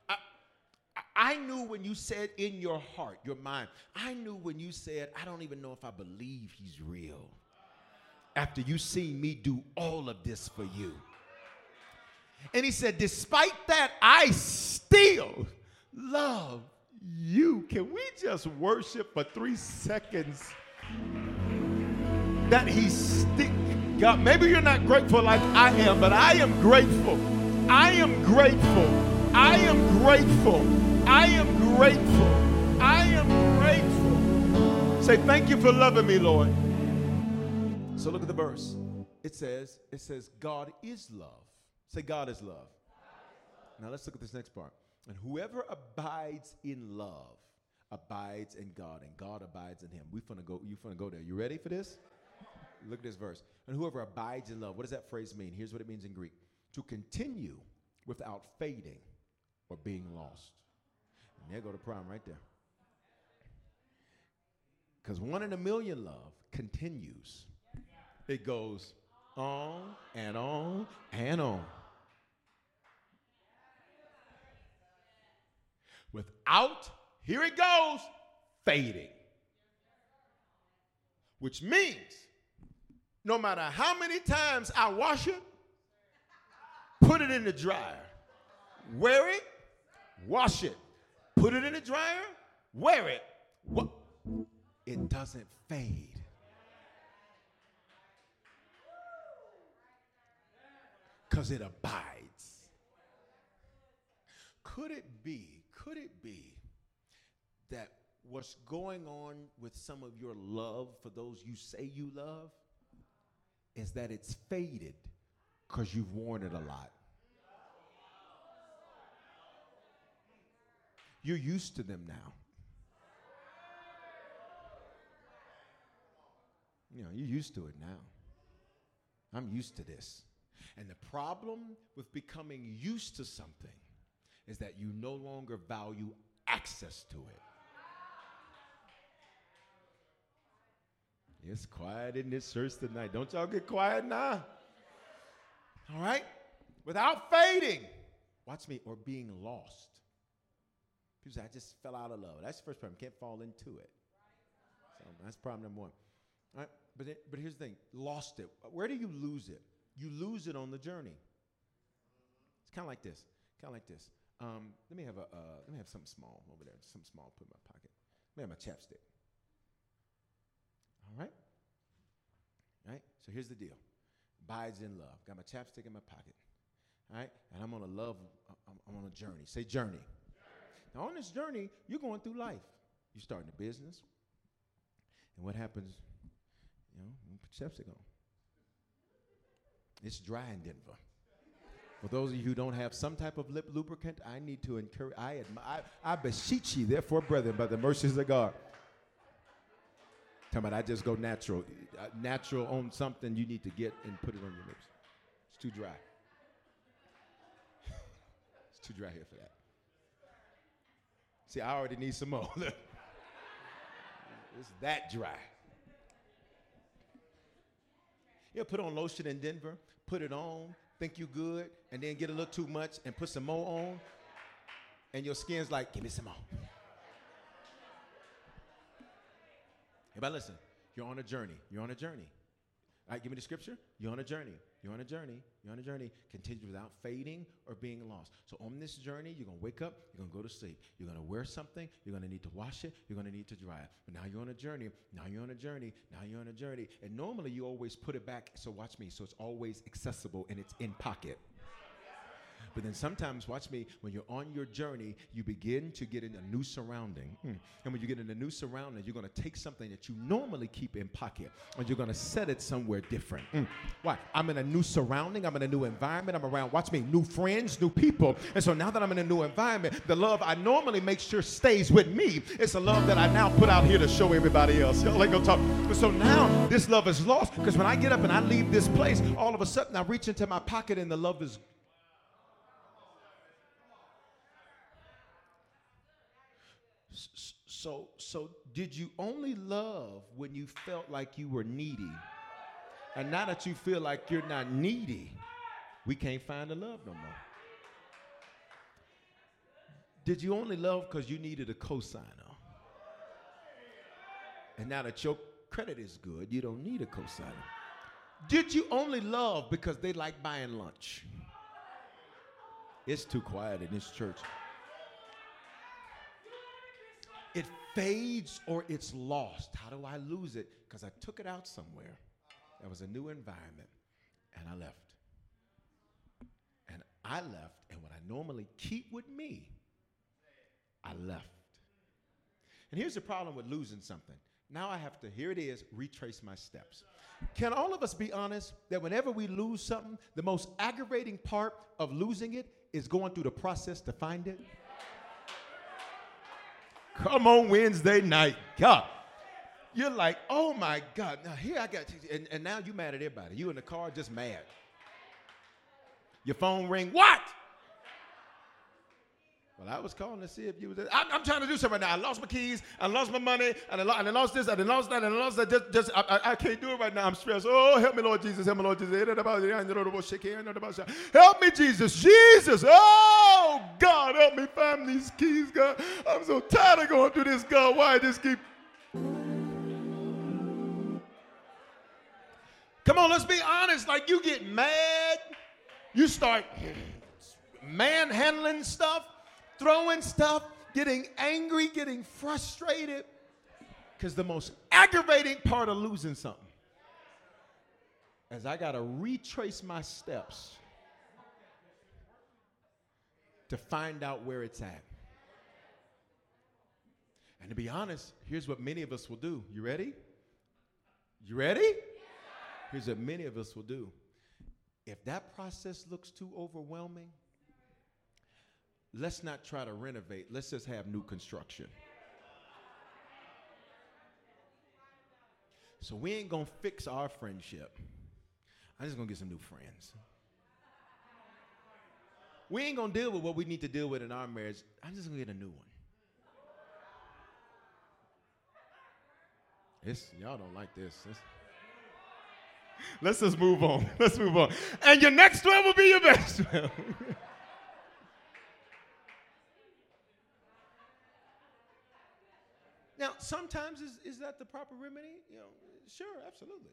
I, I knew when you said in your heart, your mind, I knew when you said, I don't even know if I believe he's real. After you seen me do all of this for you. And he said, Despite that, I still love you. Can we just worship for three seconds? That he stick God. Maybe you're not grateful like I am, but I am grateful. I am grateful. I am grateful. I am grateful. I am grateful. Say thank you for loving me, Lord. So look at the verse. It says, it says, God is love. Say, God is love. Now let's look at this next part. And whoever abides in love abides in God, and God abides in him. We're gonna go, you're gonna go there. You ready for this? Look at this verse. And whoever abides in love, what does that phrase mean? Here's what it means in Greek to continue without fading or being lost. And there go the problem right there. Because one in a million love continues it goes on and on and on. Without, here it goes, fading. Which means no matter how many times I wash it, put it in the dryer, wear it, wash it, put it in the dryer, wear it, it doesn't fade. because it abides. Could it be, could it be that what's going on with some of your love for those you say you love is that it's faded because you've worn it a lot? You're used to them now. You know, you're used to it now. I'm used to this. And the problem with becoming used to something is that you no longer value access to it. It's quiet in this church tonight. Don't y'all get quiet now. All right? Without fading. Watch me, or being lost. People say, I just fell out of love. That's the first problem. Can't fall into it. So that's problem number one. All right? But, it, but here's the thing lost it. Where do you lose it? you lose it on the journey. It's kind of like this. Kind of like this. Um, let me have a. Uh, let me have something small over there. Something small. Put in my pocket. Let me have my chapstick. All right. All right. So here's the deal. Abides in love. Got my chapstick in my pocket. All right. And I'm on a love. I'm, on a journey. Say journey. journey. Now on this journey, you're going through life. You're starting a business. And what happens? You know, you put chapstick on. It's dry in Denver. For those of you who don't have some type of lip lubricant, I need to encourage. I admire. I, I beseech ye, therefore, brethren, by the mercies of God. Tell me, I just go natural. Uh, natural on something you need to get and put it on your lips. It's too dry. [LAUGHS] it's too dry here for that. See, I already need some more. [LAUGHS] it's that dry. You put on lotion in Denver, put it on, think you good, and then get a little too much and put some more on, and your skin's like, give me some more. Everybody listen, you're on a journey. You're on a journey. All right, give me the scripture. You're on a journey. You're on a journey. You're on a journey. Continue without fading or being lost. So on this journey, you're gonna wake up. You're gonna go to sleep. You're gonna wear something. You're gonna need to wash it. You're gonna need to dry it. But now you're on a journey. Now you're on a journey. Now you're on a journey. And normally you always put it back. So watch me. So it's always accessible and it's in pocket. But then sometimes, watch me, when you're on your journey, you begin to get in a new surrounding. Mm. And when you get in a new surrounding, you're going to take something that you normally keep in pocket and you're going to set it somewhere different. Mm. Why? I'm in a new surrounding. I'm in a new environment. I'm around, watch me, new friends, new people. And so now that I'm in a new environment, the love I normally make sure stays with me. It's a love that I now put out here to show everybody else. Y'all ain't gonna talk. But so now this love is lost because when I get up and I leave this place, all of a sudden I reach into my pocket and the love is So, so did you only love when you felt like you were needy? And now that you feel like you're not needy, we can't find the love no more. Did you only love because you needed a cosigner? And now that your credit is good, you don't need a cosigner. Did you only love because they like buying lunch? It's too quiet in this church it fades or it's lost. How do I lose it? Because I took it out somewhere. There was a new environment, and I left. And I left, and what I normally keep with me, I left. And here's the problem with losing something. Now I have to, here it is, retrace my steps. Can all of us be honest that whenever we lose something, the most aggravating part of losing it is going through the process to find it? Come on Wednesday night. God. You're like, oh my God. Now here I got, and, and now you mad at everybody. You in the car just mad. Your phone ring. What? Well, I was calling to see if you was. I'm, I'm, trying to do something right now. I lost my keys. I lost my money. And I, lo- and I lost this. And I lost that. And I lost that. Just, just I, I, I, can't do it right now. I'm stressed. Oh, help me, Lord Jesus. Help me, Lord Jesus. Help me, Jesus. Jesus. Oh, God, help me find these keys, God. I'm so tired of going through this, God. Why this keep. Come on, let's be honest. Like you get mad, you start manhandling stuff throwing stuff, getting angry, getting frustrated. Because the most aggravating part of losing something is I got to retrace my steps to find out where it's at. And to be honest, here's what many of us will do. You ready? You ready? Here's what many of us will do. If that process looks too overwhelming, let's not try to renovate. Let's just have new construction. So we ain't gonna fix our friendship. I'm just gonna get some new friends. We ain't gonna deal with what we need to deal with in our marriage. I'm just gonna get a new one. It's, y'all don't like this. It's, let's just move on. [LAUGHS] Let's move on. And your next one will be your best one. [LAUGHS] sometimes is, is that the proper remedy? You know, sure, absolutely.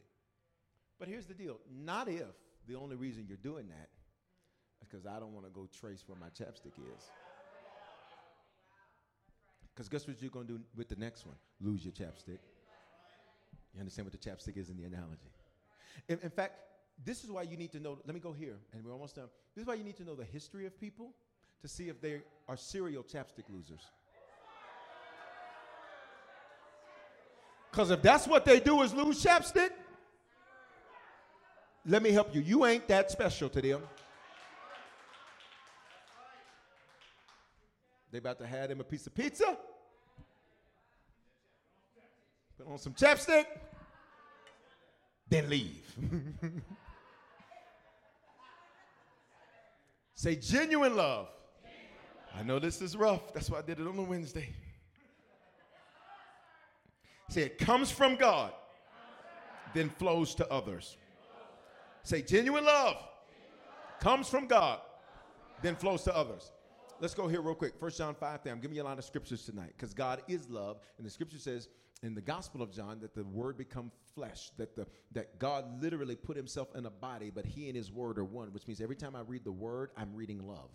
But here's the deal not if the only reason you're doing that is because I don't want to go trace where my chapstick is. Because guess what you're going to do with the next one? Lose your chapstick. You understand what the chapstick is in the analogy? In, in fact, this is why you need to know. Let me go here, and we're almost done. This is why you need to know the history of people to see if they are serial chapstick losers. Because if that's what they do is lose chapstick, let me help you. You ain't that special to them. They about to have them a piece of pizza. Put on some chapstick. Then leave. [LAUGHS] Say genuine love. I know this is rough. That's why I did it on a Wednesday. Say it comes from God, then flows to others. Say genuine love comes from God, then flows to others. Let's go here real quick. First John 5 there. I'm giving you a lot of scriptures tonight because God is love. And the scripture says in the Gospel of John that the word become flesh, that the that God literally put himself in a body, but he and his word are one, which means every time I read the word, I'm reading love.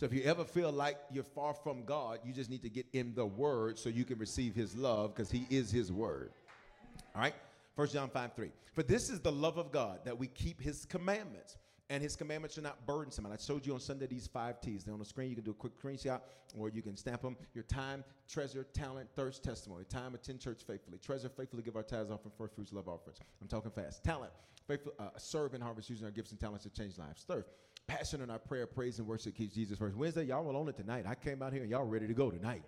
So if you ever feel like you're far from God, you just need to get in the word so you can receive his love because he is his word. All right? 1 John 5 3. For this is the love of God, that we keep his commandments. And his commandments are not burdensome. And I showed you on Sunday these five T's. They're on the screen. You can do a quick screenshot or you can stamp them. Your time, treasure, talent, thirst, testimony. Time, attend church faithfully. Treasure, faithfully give our tithes offering, first fruits, love offerings. I'm talking fast. Talent, faithful, uh, serve and harvest using our gifts and talents to change lives. Thirst, passion in our prayer, praise, and worship keeps Jesus first. Wednesday, y'all were on it tonight. I came out here and y'all ready to go tonight.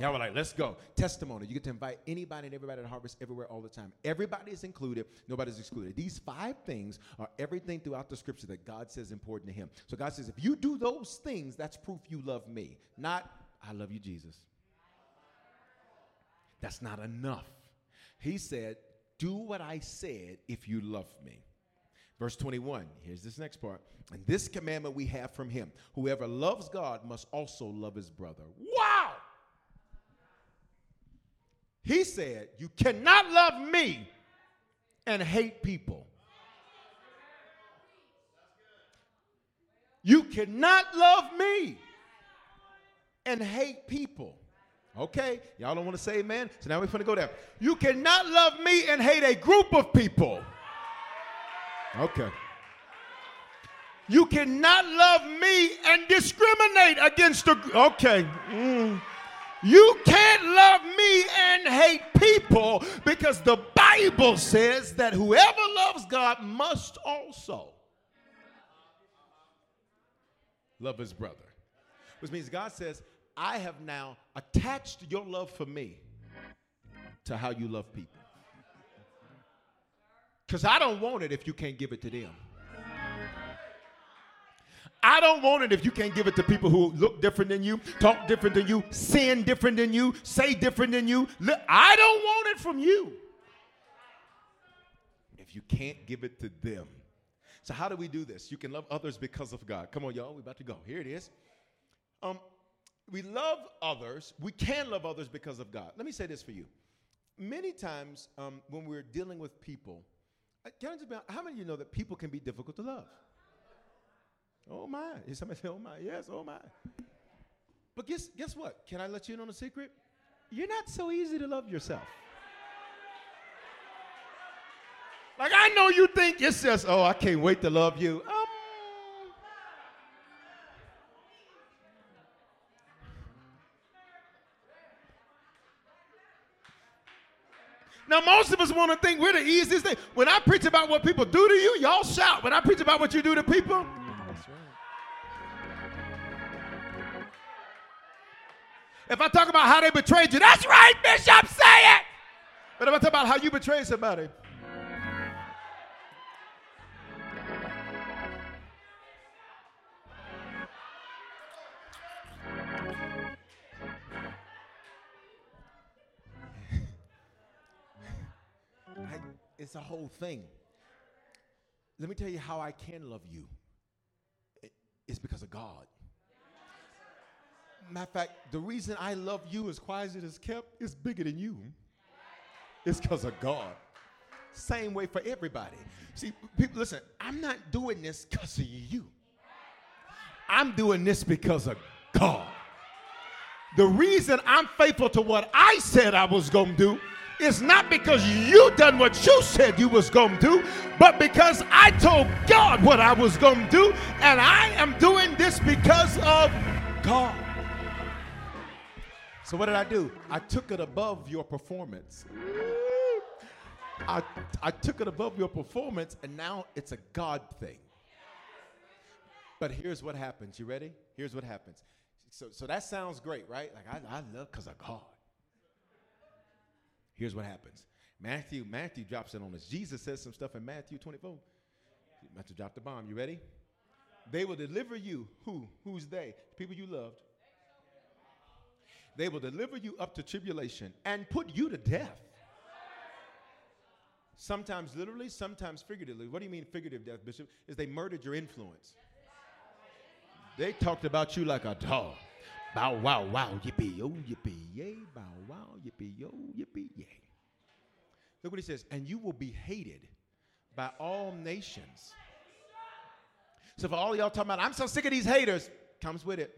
Y'all were like, let's go. Testimony. You get to invite anybody and everybody to harvest everywhere all the time. Everybody is included, nobody's excluded. These five things are everything throughout the scripture that God says important to him. So God says, if you do those things, that's proof you love me. Not, I love you, Jesus. That's not enough. He said, do what I said if you love me. Verse 21, here's this next part. And this commandment we have from him whoever loves God must also love his brother. Wow! He said, You cannot love me and hate people. You cannot love me and hate people. Okay, y'all don't want to say amen? So now we're going to go there. You cannot love me and hate a group of people. Okay. You cannot love me and discriminate against a okay. Mm. You can't love me and hate people because the Bible says that whoever loves God must also love his brother. Which means God says, I have now attached your love for me to how you love people. Because I don't want it if you can't give it to them. I don't want it if you can't give it to people who look different than you, talk different than you, sin different than you, say different than you. I don't want it from you if you can't give it to them. So, how do we do this? You can love others because of God. Come on, y'all, we're about to go. Here it is. Um, we love others. We can love others because of God. Let me say this for you. Many times um, when we're dealing with people, Uh, can I how many of you know that people can be difficult to love? Oh my. Somebody say, oh my. Yes, oh my. But guess, guess what? Can I let you in on a secret? You're not so easy to love yourself. Like I know you think it's just, oh, I can't wait to love you. Um, Now, most of us want to think we're the easiest thing. When I preach about what people do to you, y'all shout. When I preach about what you do to people, If I talk about how they betrayed you, that's right, Bishop, say it. But if I talk about how you betrayed somebody, whole thing. Let me tell you how I can love you. It's because of God. Matter of fact, the reason I love you as quiet as it is kept is bigger than you. It's because of God. Same way for everybody. See, people, listen, I'm not doing this because of you. I'm doing this because of God. The reason I'm faithful to what I said I was going to do is not because you done what you said you was going to do, but because I told God what I was going to do, and I am doing this because of God. So what did I do? I took it above your performance. I, I took it above your performance, and now it's a God thing. But here's what happens. You ready? Here's what happens. So, so that sounds great, right? Like I, I love because of God. Here's what happens. Matthew, Matthew drops it on us. Jesus says some stuff in Matthew 24. Matthew dropped the bomb. You ready? They will deliver you. Who? Who's they? People you loved. They will deliver you up to tribulation and put you to death. Sometimes literally, sometimes figuratively. What do you mean figurative death, Bishop? Is they murdered your influence. They talked about you like a dog. Bow wow wow yippee yo yippee yay bow wow yippee yo yippee yay. Look what he says, and you will be hated by all nations. So for all y'all talking about, I'm so sick of these haters, comes with it.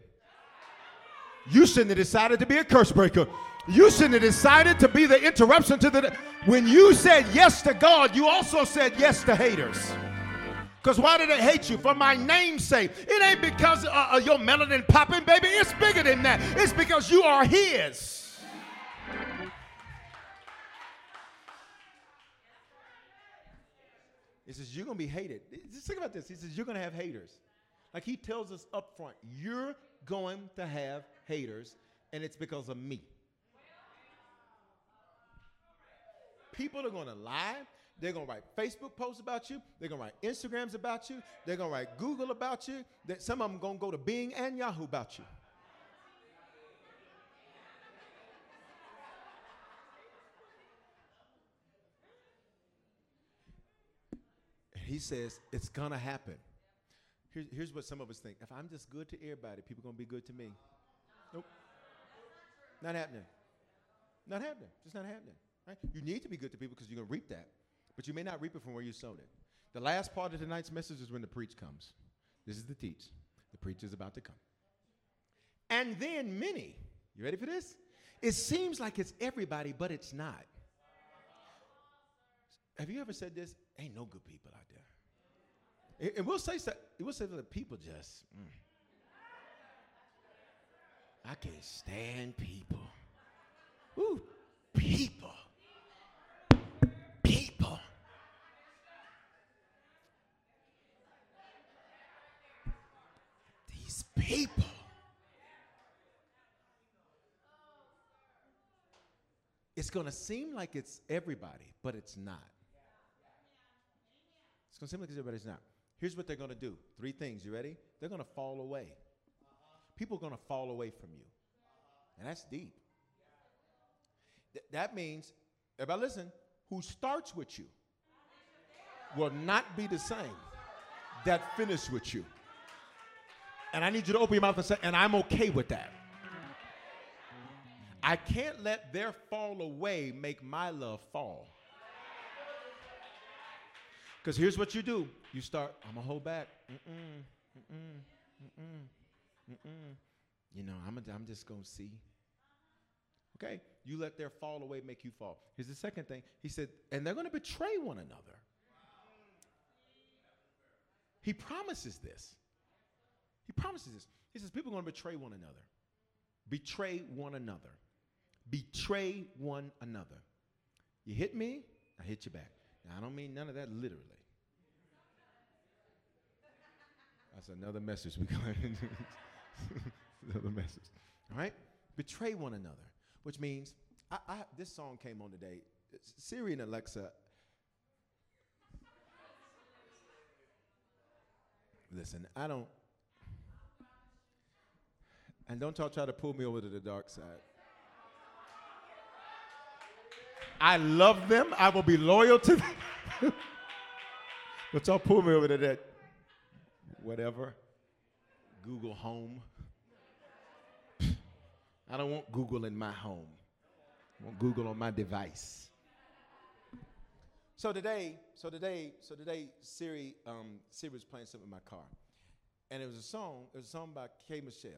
You shouldn't have decided to be a curse breaker. You shouldn't have decided to be the interruption to the. When you said yes to God, you also said yes to haters. Because why did they hate you? For my name's sake. It ain't because uh, uh, your melanin popping, baby. It's bigger than that. It's because you are His. He says, You're going to be hated. Just think about this. He says, You're going to have haters. Like he tells us up front, You're going to have haters, and it's because of me. People are going to lie. They're going to write Facebook posts about you. They're going to write Instagrams about you. They're going to write Google about you. That some of them going to go to Bing and Yahoo about you. he says it's to happen. Here's, here's what some of us think. If I'm just good to everybody, people to be good to me. Nope. Not happening. Not happening. Just not happening. Right? You need to be good to people because you're to reap that. But you may not reap it from where you sowed it. The last part of tonight's message is when the preach comes. This is the teach. The preacher is about to come. And then many, you ready for this? It seems like it's everybody, but it's not. Have you ever said this? Ain't no good people out there. And we'll say so. we'll say that the people just. Mm. I can't stand people. Ooh, people. People. These people. It's going to seem like it's everybody, but it's not. It's going to seem like it's everybody, it's not. Here's what they're going to do three things. You ready? They're going to fall away. People are going to fall away from you. And that's deep. Th- that means, everybody listen, who starts with you will not be the same that finish with you. And I need you to open your mouth and say, and I'm okay with that. I can't let their fall away make my love fall. Because here's what you do you start, I'm going to hold back. Mm-mm, mm-mm, mm-mm. You know, I'm, a, I'm just going to see. Okay? You let their fall away make you fall. Here's the second thing. He said, and they're going to betray one another. He promises this. He promises this. He says, people are going to betray one another. Betray one another. Betray one another. You hit me, I hit you back. Now, I don't mean none of that literally. That's another message we got [LAUGHS] another message. All right? Betray one another, which means I, I, this song came on today. Siri and Alexa. Listen, I don't. And don't y'all try to pull me over to the dark side. I love them. I will be loyal to them. [LAUGHS] but y'all pull me over to that whatever. Google Home. I don't want Google in my home. I want Google on my device. So today, so today, so today, Siri, um, Siri was playing something in my car, and it was a song. It was a song by K. Michelle.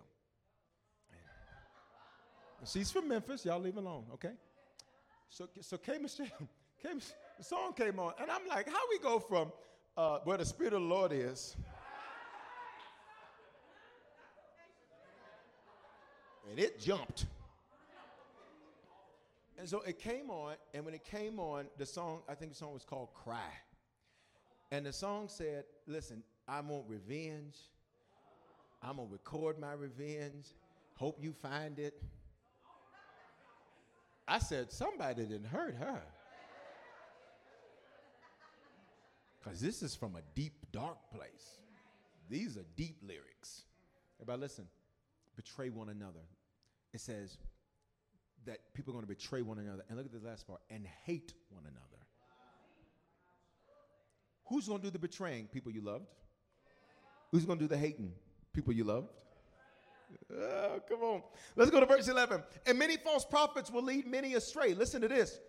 She's from Memphis. Y'all leave alone, okay? So, so K. Michelle, K. [LAUGHS] the song came on, and I'm like, how we go from uh, where the Spirit of the Lord is, and it jumped, And so it came on, and when it came on, the song, I think the song was called Cry. And the song said, Listen, I want revenge. I'm going to record my revenge. Hope you find it. I said, Somebody didn't hurt her. Because this is from a deep, dark place. These are deep lyrics. Everybody, listen betray one another. It says that people are going to betray one another. And look at the last part and hate one another. Who's going to do the betraying? People you loved. Who's going to do the hating? People you loved. Oh, come on. Let's go to verse 11. And many false prophets will lead many astray. Listen to this.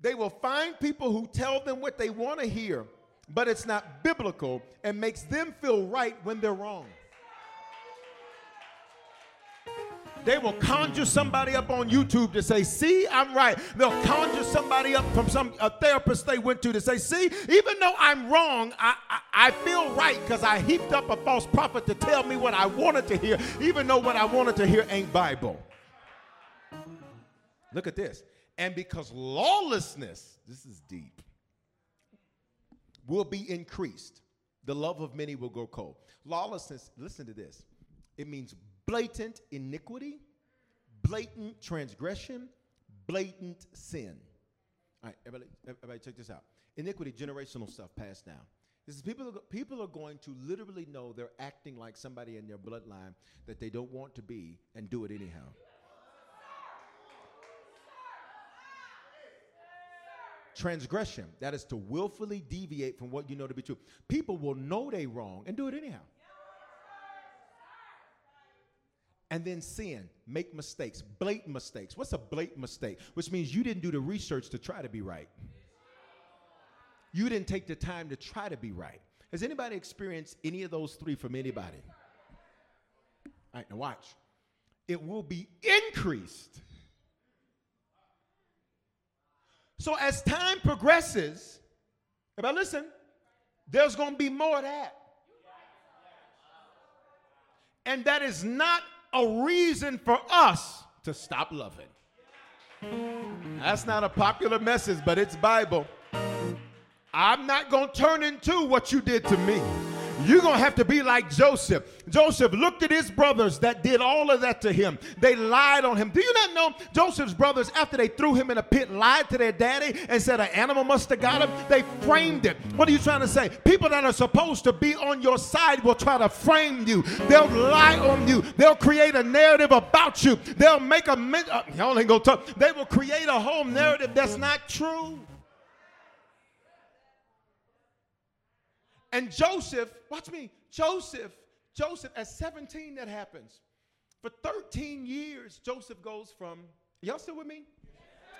They will find people who tell them what they want to hear, but it's not biblical and makes them feel right when they're wrong. They will conjure somebody up on YouTube to say, See, I'm right. They'll conjure somebody up from some a therapist they went to to say, See, even though I'm wrong, I, I, I feel right because I heaped up a false prophet to tell me what I wanted to hear, even though what I wanted to hear ain't Bible. Look at this. And because lawlessness, this is deep, will be increased, the love of many will go cold. Lawlessness, listen to this. It means blatant iniquity, blatant transgression, blatant sin. All right, everybody, everybody check this out. Iniquity, generational stuff passed down. This is people, people are going to literally know they're acting like somebody in their bloodline that they don't want to be and do it anyhow. Transgression, that is to willfully deviate from what you know to be true. People will know they're wrong and do it anyhow and then sin, make mistakes, blatant mistakes. What's a blatant mistake? Which means you didn't do the research to try to be right. You didn't take the time to try to be right. Has anybody experienced any of those three from anybody? All right, now watch. It will be increased. So as time progresses, if I listen, there's going to be more of that. And that is not a reason for us to stop loving. That's not a popular message, but it's Bible. I'm not going to turn into what you did to me. You're going to have to be like Joseph. Joseph looked at his brothers that did all of that to him. They lied on him. Do you not know Joseph's brothers, after they threw him in a pit, lied to their daddy and said an animal must have got him? They framed it. What are you trying to say? People that are supposed to be on your side will try to frame you. They'll lie on you. They'll create a narrative about you. They'll make a, uh, y'all ain't gonna talk. They will create a whole narrative that's not true. And Joseph, watch me, Joseph, Joseph, at 17 that happens. For 13 years, Joseph goes from, y'all still with me?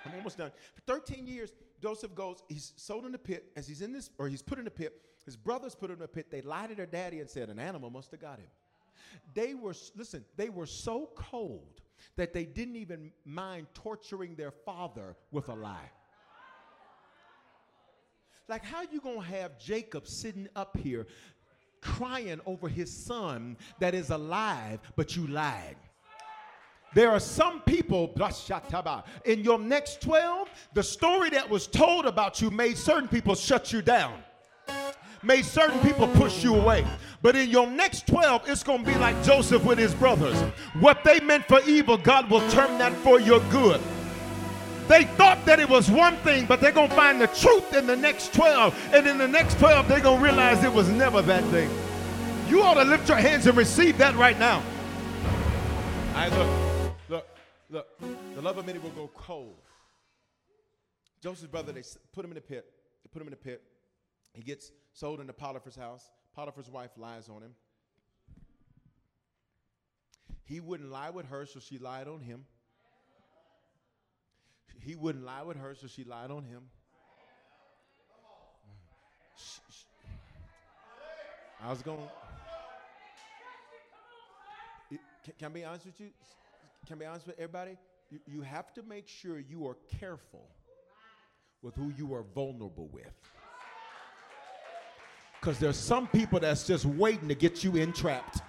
I'm almost done. For 13 years, Joseph goes, he's sold in the pit. As he's in this, or he's put in the pit, his brothers put him in the pit. They lied to their daddy and said, an animal must have got him. They were, listen, they were so cold that they didn't even mind torturing their father with a lie. Like, how you gonna have Jacob sitting up here crying over his son that is alive, but you lied? There are some people, in your next 12, the story that was told about you made certain people shut you down, made certain people push you away. But in your next 12, it's going to be like Joseph with his brothers. What they meant for evil, God will turn that for your good. They thought that it was one thing, but they're going to find the truth in the next 12. And in the next 12, they're going to realize it was never that thing. You ought to lift your hands and receive that right now. I look, look, look. The love of many will go cold. Joseph's brother, they put him in the pit. They put him in the pit. He gets sold into Potiphar's house. Potiphar's wife lies on him. He wouldn't lie with her, so she lied on him. He wouldn't lie with her, so she lied on him. I was going. Can, I be honest with you? Can I be honest with everybody? You, you have to make sure you are careful with who you are vulnerable with. Because there's some people that's just waiting to get you entrapped.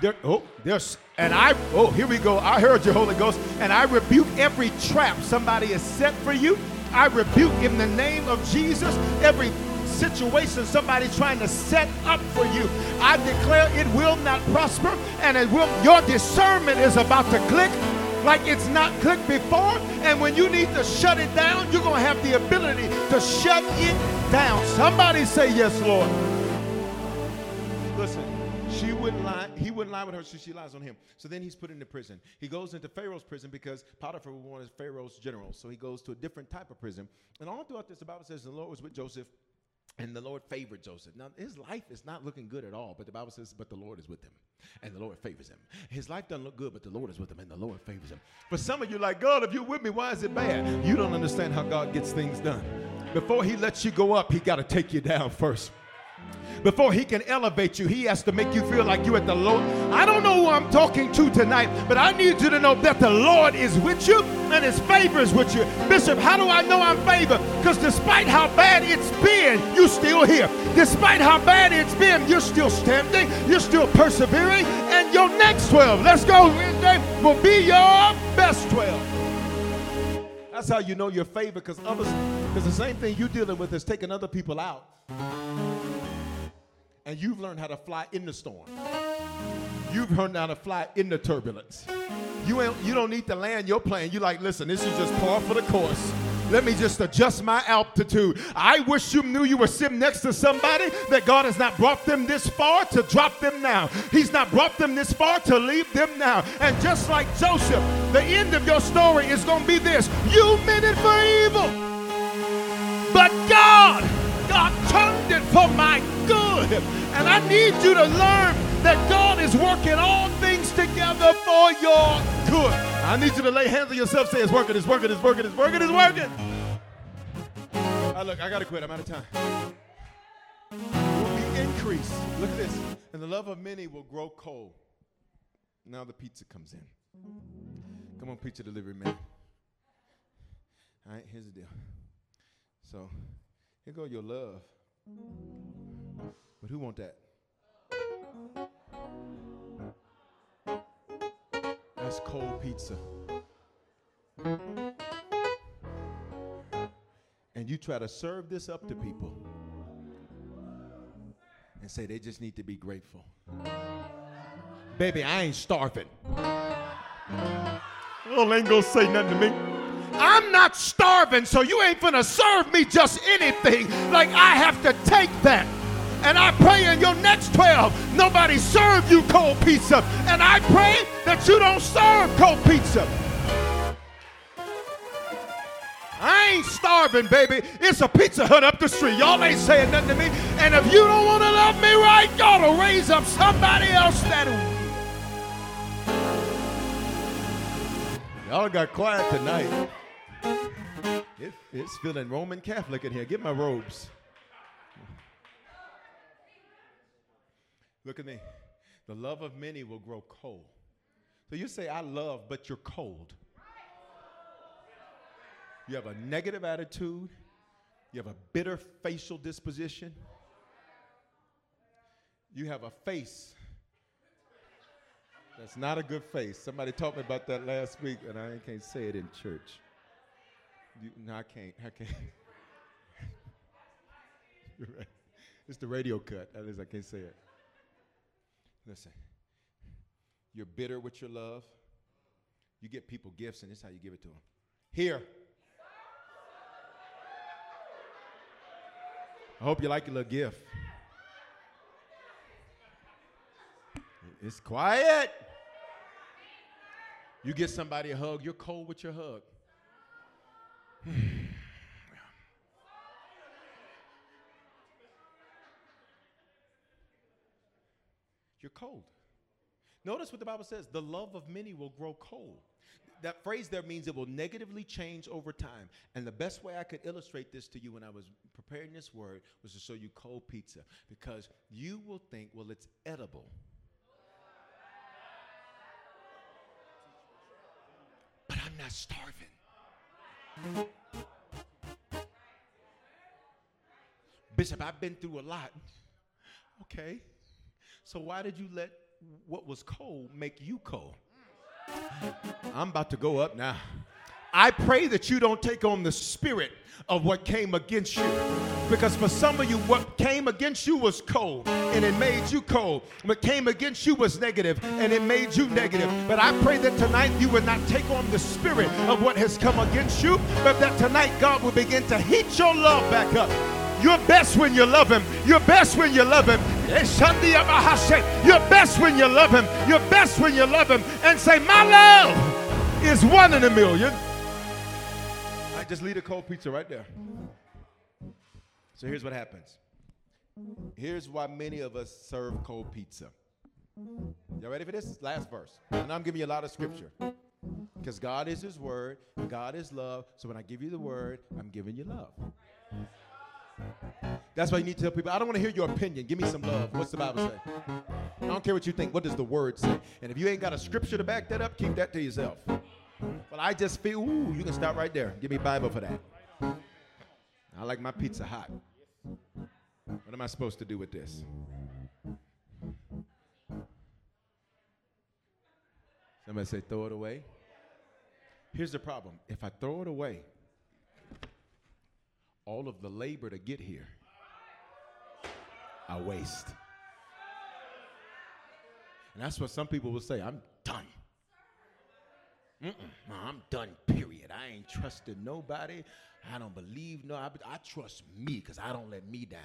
There, oh, there's, and I, oh, here we go. I heard you, Holy Ghost. And I rebuke every trap somebody has set for you. I rebuke in the name of Jesus every situation somebody's trying to set up for you. I declare it will not prosper and it will, your discernment is about to click like it's not clicked before. And when you need to shut it down, you're going to have the ability to shut it down. Somebody say, Yes, Lord. Listen, she wouldn't lie. Wouldn't lie with her, so she lies on him. So then he's put into prison. He goes into Pharaoh's prison because Potiphar was one of Pharaoh's generals. So he goes to a different type of prison. And all throughout this, the Bible says the Lord was with Joseph. And the Lord favored Joseph. Now, his life is not looking good at all, but the Bible says, but the Lord is with him, and the Lord favors him. His life doesn't look good, but the Lord is with him, and the Lord favors him. For some of you, like, God, if you're with me, why is it bad? You don't understand how God gets things done. Before he lets you go up, he got to take you down first. Before he can elevate you, he has to make you feel like you're at the low. I don't know who I'm talking to tonight, but I need you to know that the Lord is with you and his favor is with you. Bishop, how do I know I'm favored? Because despite how bad it's been, you're still here. Despite how bad it's been, you're still standing, you're still persevering, and your next 12, let's go, Wednesday, will be your best 12. That's how you know you're because others, because the same thing you're dealing with is taking other people out and you've learned how to fly in the storm. You've learned how to fly in the turbulence. You ain't, you don't need to land your plane. You're like, listen, this is just par for the course. Let me just adjust my altitude. I wish you knew you were sitting next to somebody that God has not brought them this far to drop them now. He's not brought them this far to leave them now. And just like Joseph, the end of your story is going to be this you meant it for evil, but God, for my good. And I need you to learn that God is working all things together for your good. I need you to lay hands on yourself, say it's working, it's working, it's working, it's working, it's working. Ah, look, I gotta quit. I'm out of time. Will be increased. Look at this. And the love of many will grow cold. Now the pizza comes in. Come on, pizza delivery man. All right, here's the deal. So, here go your love. But who want that? That's cold pizza. And you try to serve this up to people and say they just need to be grateful. Baby, I ain't starving. Oh, ain't gonna say nothing to me. Not starving, so you ain't gonna serve me just anything. Like I have to take that. And I pray in your next 12, nobody serve you cold pizza. And I pray that you don't serve cold pizza. I ain't starving, baby. It's a Pizza Hut up the street. Y'all ain't saying nothing to me. And if you don't want to love me right, God will raise up somebody else that'll. Y'all got quiet tonight. It, it's feeling Roman Catholic in here. Get my robes. Look at me. The love of many will grow cold. So you say, I love, but you're cold. You have a negative attitude. You have a bitter facial disposition. You have a face that's not a good face. Somebody taught me about that last week, and I can't say it in church. You, no, I can't. I can't. [LAUGHS] It's the radio cut. At least I can't say it. Listen, you're bitter with your love. You get people gifts, and this is how you give it to them. Here. I hope you like your little gift. It's quiet. You get somebody a hug, you're cold with your hug. [SIGHS] you're cold. Notice what the Bible says the love of many will grow cold. That phrase there means it will negatively change over time. And the best way I could illustrate this to you when I was preparing this word was to show you cold pizza because you will think, well, it's edible. But I'm not starving. Bishop, I've been through a lot. Okay. So why did you let what was cold make you cold? I'm about to go up now. I pray that you don't take on the spirit of what came against you. Because for some of you, what came against you was cold and it made you cold. What came against you was negative and it made you negative. But I pray that tonight you will not take on the spirit of what has come against you, but that tonight God will begin to heat your love back up. You're best when you love him. You're best when you love him. You're best when you love him. You're best when you love him. And say, My love is one in a million. I just leave a cold pizza right there. So here's what happens. Here's why many of us serve cold pizza. Y'all ready for this? Last verse. And I'm giving you a lot of scripture. Because God is His Word, God is love. So when I give you the Word, I'm giving you love. That's why you need to tell people, I don't want to hear your opinion. Give me some love. What's the Bible say? I don't care what you think. What does the Word say? And if you ain't got a scripture to back that up, keep that to yourself. But I just feel, ooh, you can stop right there. Give me Bible for that. I like my pizza hot. What am I supposed to do with this? Somebody say, throw it away. Here's the problem if I throw it away, all of the labor to get here, I waste. And that's what some people will say I'm done. Mm-mm, I'm done, period. I ain't trusted nobody. I don't believe no. I, I trust me because I don't let me down.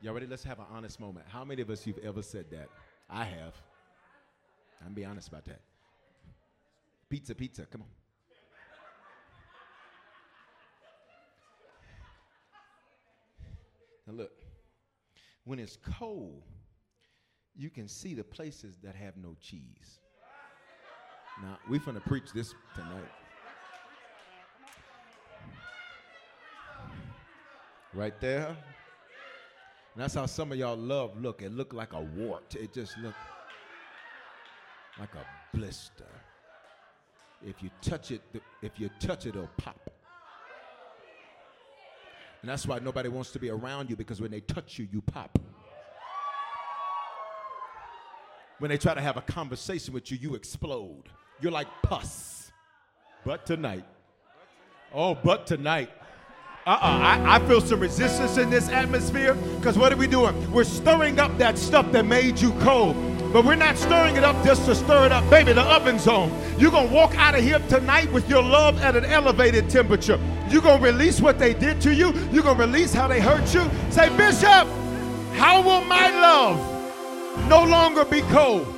Y'all ready? Let's have an honest moment. How many of us you've ever said that? I have. I'm be honest about that. Pizza, pizza, come on. Now look, when it's cold, you can see the places that have no cheese. Now, we finna preach this tonight. Right there. And that's how some of y'all love look. It looked like a wart. It just looked like a blister. If you touch it, if you touch it, it'll pop. And that's why nobody wants to be around you because when they touch you, you pop. When they try to have a conversation with you, you explode. You're like pus. But tonight, oh, but tonight, uh-uh, I, I feel some resistance in this atmosphere because what are we doing? We're stirring up that stuff that made you cold. But we're not stirring it up just to stir it up. Baby, the oven's on. You're going to walk out of here tonight with your love at an elevated temperature. You're going to release what they did to you. You're going to release how they hurt you. Say, Bishop, how will my love no longer be cold?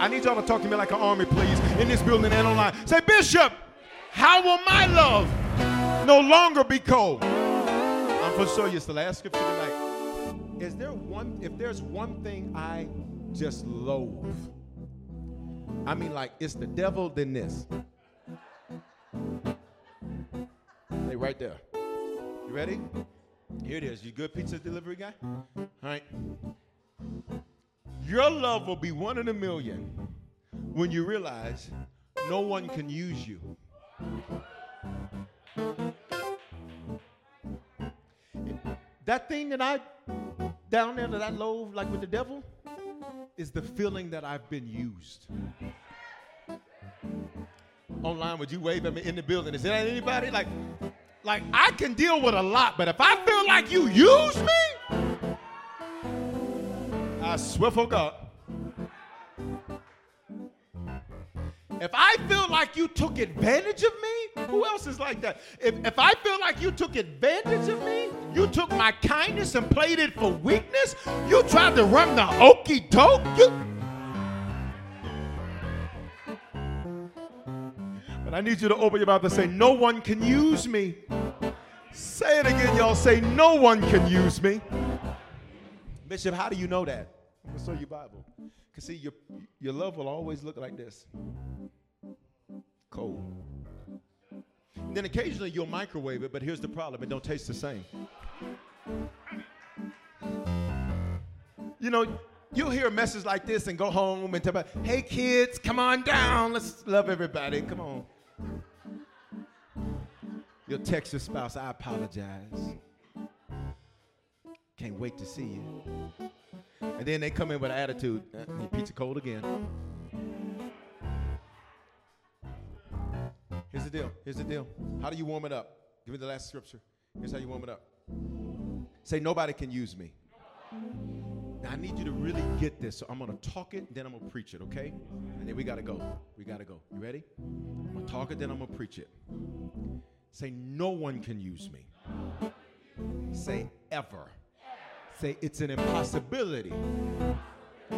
I need y'all to talk to me like an army, please, in this building and online. Say, Bishop, how will my love no longer be cold? I'm for sure. It's the last scripture tonight. Is there one, if there's one thing I just loathe, I mean, like, it's the devil than this. Hey, right there. You ready? Here it is. You good pizza delivery guy? All right. Your love will be one in a million when you realize no one can use you. That thing that I down there that I loathe like with the devil is the feeling that I've been used. Online, would you wave at me in the building? Is there anybody like like I can deal with a lot, but if I feel like you use me, I swear for God. If I feel like you took advantage of me, who else is like that? If, if I feel like you took advantage of me, you took my kindness and played it for weakness, you tried to run the okey doke, you. But I need you to open your mouth and say, No one can use me. Say it again, y'all. Say, No one can use me. Bishop, how do you know that? I'm gonna show you Bible. Cause see, your your love will always look like this. Cold. And then occasionally you'll microwave it, but here's the problem: it don't taste the same. You know, you'll hear a message like this and go home and tell about, hey kids, come on down, let's love everybody. Come on. You'll text your spouse, I apologize. Can't wait to see you. And then they come in with an attitude. Uh, pizza cold again. Here's the deal. Here's the deal. How do you warm it up? Give me the last scripture. Here's how you warm it up. Say, nobody can use me. Now, I need you to really get this. So I'm going to talk it, then I'm going to preach it, okay? And then we got to go. We got to go. You ready? I'm going to talk it, then I'm going to preach it. Say, no one can use me. Say, ever. Say, it's an impossibility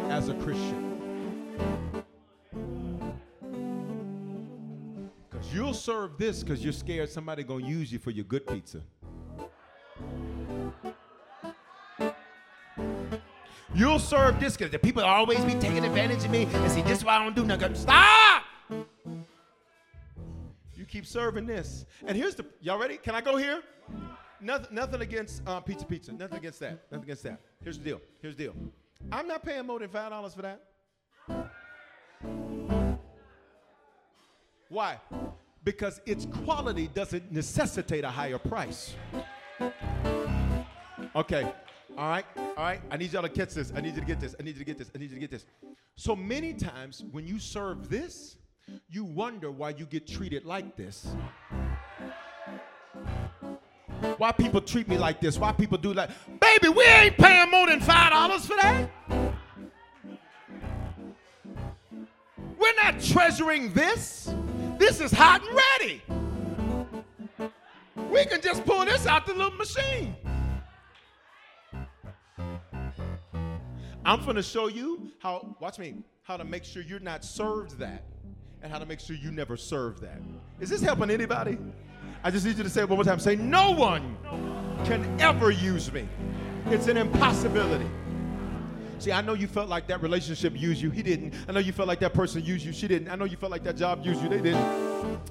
as a Christian. Because you'll serve this because you're scared somebody going to use you for your good pizza. You'll serve this because the people always be taking advantage of me and see this is why I don't do nothing. Stop! You keep serving this. And here's the y'all ready? Can I go here? Nothing, nothing against uh, pizza pizza. Nothing against that. Nothing against that. Here's the deal. Here's the deal. I'm not paying more than five dollars for that. Why? Because its quality doesn't necessitate a higher price. Okay. All right. All right. I need y'all to catch this. I need you to get this. I need you to get this. I need you to get this. So many times when you serve this, you wonder why you get treated like this. Why people treat me like this? Why people do like, baby, we ain't paying more than five dollars for that. We're not treasuring this. This is hot and ready. We can just pull this out the little machine. I'm going to show you how, watch me, how to make sure you're not served that and how to make sure you never serve that. Is this helping anybody? I just need you to say it one more time. Say, no one can ever use me. It's an impossibility. See, I know you felt like that relationship used you. He didn't. I know you felt like that person used you. She didn't. I know you felt like that job used you. They didn't.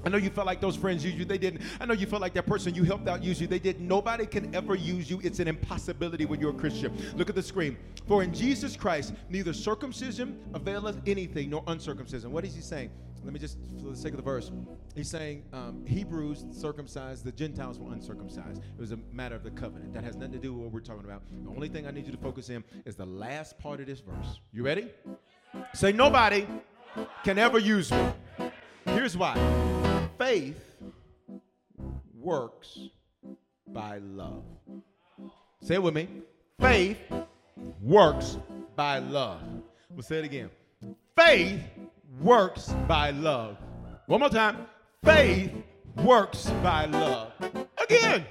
I know you felt like those friends used you. They didn't. I know you felt like that person you helped out used you. They didn't. Nobody can ever use you. It's an impossibility when you're a Christian. Look at the screen. For in Jesus Christ, neither circumcision availeth anything nor uncircumcision. What is he saying? Let me just, for the sake of the verse, he's saying um, Hebrews circumcised, the Gentiles were uncircumcised. It was a matter of the covenant. That has nothing to do with what we're talking about. The only thing I need you to focus in is the last part of this verse. You ready? Say, nobody can ever use me. Here's why faith works by love. Say it with me. Faith works by love. We'll say it again. Faith works by love. One more time. Faith works by love. Again.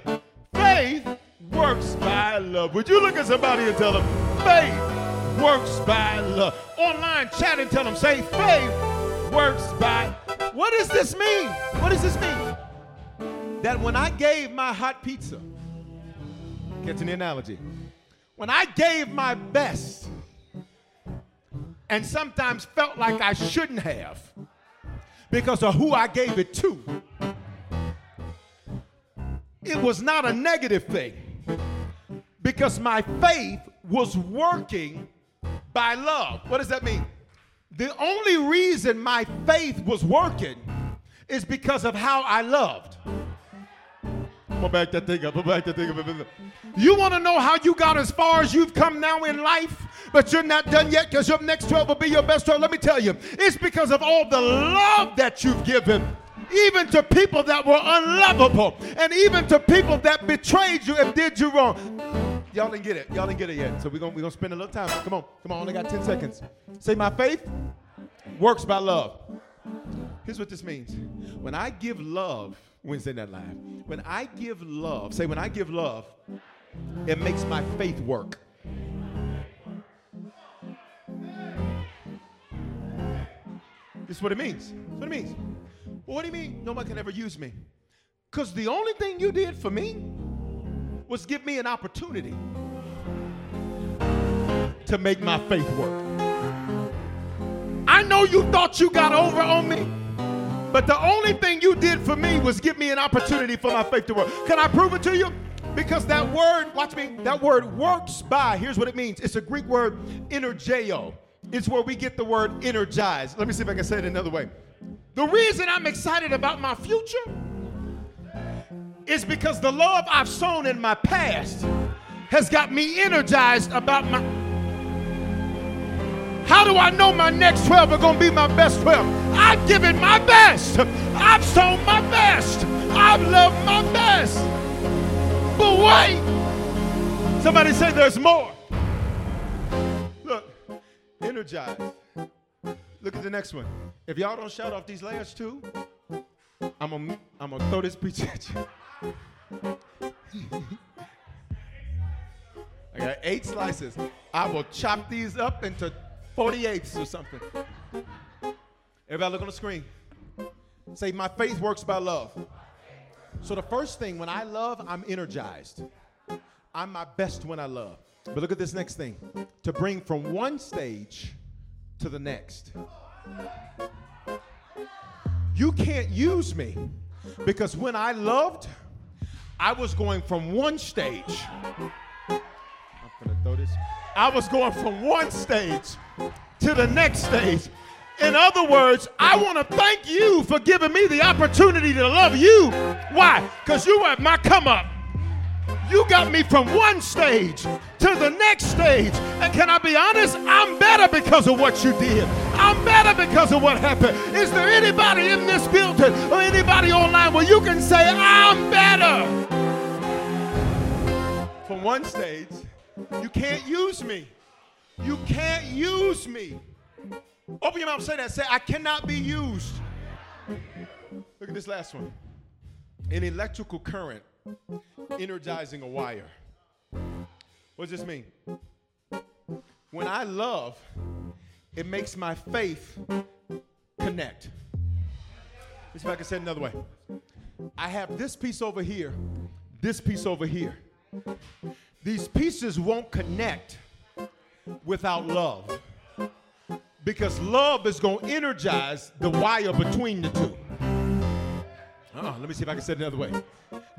Faith works by love. Would you look at somebody and tell them, faith works by love? Online, chat and tell them, say, faith works by. What does this mean? What does this mean? That when I gave my hot pizza, catching the analogy, when I gave my best, and sometimes felt like I mm. shouldn't have because of who I gave it to. It was not a negative thing because my faith was working by love. What does that mean? The only reason my faith was working is because of how I loved. I'm gonna back that thing up. I'm back that thing up. You want to know how you got as far as you've come now in life? But you're not done yet because your next 12 will be your best 12. Let me tell you, it's because of all the love that you've given. Even to people that were unlovable, and even to people that betrayed you and did you wrong. Y'all didn't get it. Y'all didn't get it yet. So we're gonna, we're gonna spend a little time. Come on, come on, only got 10 seconds. Say, my faith works by love. Here's what this means. When I give love, Wednesday Night Live, when I give love, say, when I give love, it makes my faith work. This is what it means. That's what it means. Well, what do you mean nobody can ever use me? Because the only thing you did for me was give me an opportunity to make my faith work. I know you thought you got over on me, but the only thing you did for me was give me an opportunity for my faith to work. Can I prove it to you? Because that word, watch me, that word works by, here's what it means. It's a Greek word, energeo. It's where we get the word energized. Let me see if I can say it another way. The reason I'm excited about my future is because the love I've sown in my past has got me energized about my. How do I know my next 12 are going to be my best 12? I've given my best. I've sown my best. I've loved my best. But wait. Somebody say there's more. Energize. Look at the next one. If y'all don't shout off these last two, I'm gonna I'm gonna throw this preach at you. [LAUGHS] I got eight slices. I will chop these up into 48ths or something. Everybody look on the screen. Say, my faith works by love. So the first thing, when I love, I'm energized. I'm my best when I love. But look at this next thing. To bring from one stage to the next. You can't use me because when I loved, I was going from one stage. I'm gonna throw this. I was going from one stage to the next stage. In other words, I want to thank you for giving me the opportunity to love you. Why? Because you were my come up. You got me from one stage to the next stage. And can I be honest? I'm better because of what you did. I'm better because of what happened. Is there anybody in this building or anybody online where you can say, I'm better? From one stage, you can't use me. You can't use me. Open your mouth say that. Say, I cannot be used. Look at this last one. An electrical current energizing a wire. What does this mean? When I love, it makes my faith connect. Let's see if I can say it another way. I have this piece over here, this piece over here. These pieces won't connect without love. Because love is going to energize the wire between the two. Uh-uh, let me see if I can say it another way.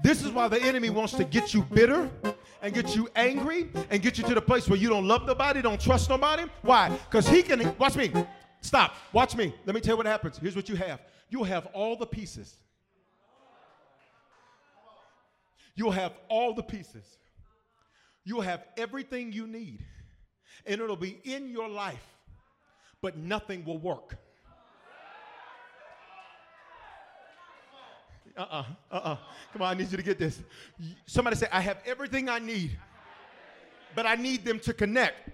This is why the enemy wants to get you bitter and get you angry and get you to the place where you don't love nobody, don't trust nobody. Why? Because he can, watch me. Stop. Watch me. Let me tell you what happens. Here's what you have you'll have all the pieces. You'll have all the pieces. You'll have everything you need, and it'll be in your life, but nothing will work. Uh-uh, uh-uh. Come on, I need you to get this. Somebody say, I have everything I need, but I need them to connect.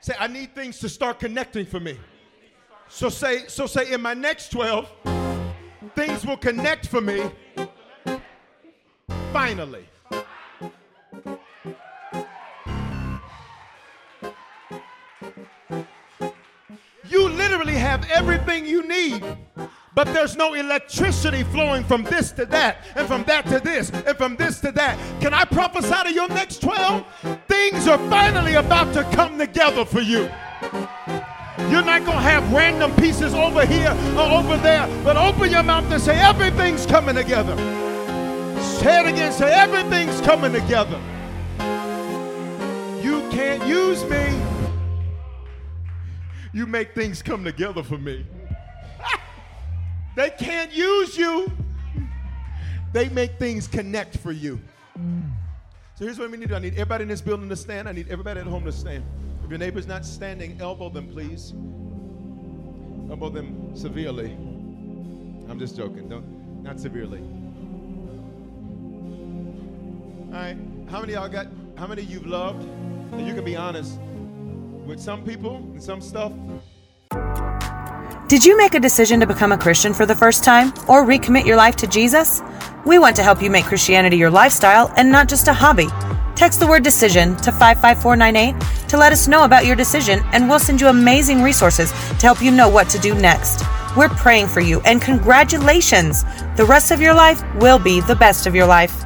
Say, I need things to start connecting for me. So say, so say in my next 12, things will connect for me finally. You literally have everything you need but there's no electricity flowing from this to that, and from that to this, and from this to that. Can I prophesy to your next 12? Things are finally about to come together for you. You're not going to have random pieces over here or over there, but open your mouth and say, Everything's coming together. Say it again, say, Everything's coming together. You can't use me. You make things come together for me. They can't use you. They make things connect for you. So here's what we need to do. I need everybody in this building to stand. I need everybody at home to stand. If your neighbor's not standing, elbow them, please. Elbow them severely. I'm just joking. Don't not severely. All right. How many y'all got? How many you've loved? And you can be honest with some people and some stuff. Did you make a decision to become a Christian for the first time or recommit your life to Jesus? We want to help you make Christianity your lifestyle and not just a hobby. Text the word decision to 55498 to let us know about your decision, and we'll send you amazing resources to help you know what to do next. We're praying for you, and congratulations! The rest of your life will be the best of your life.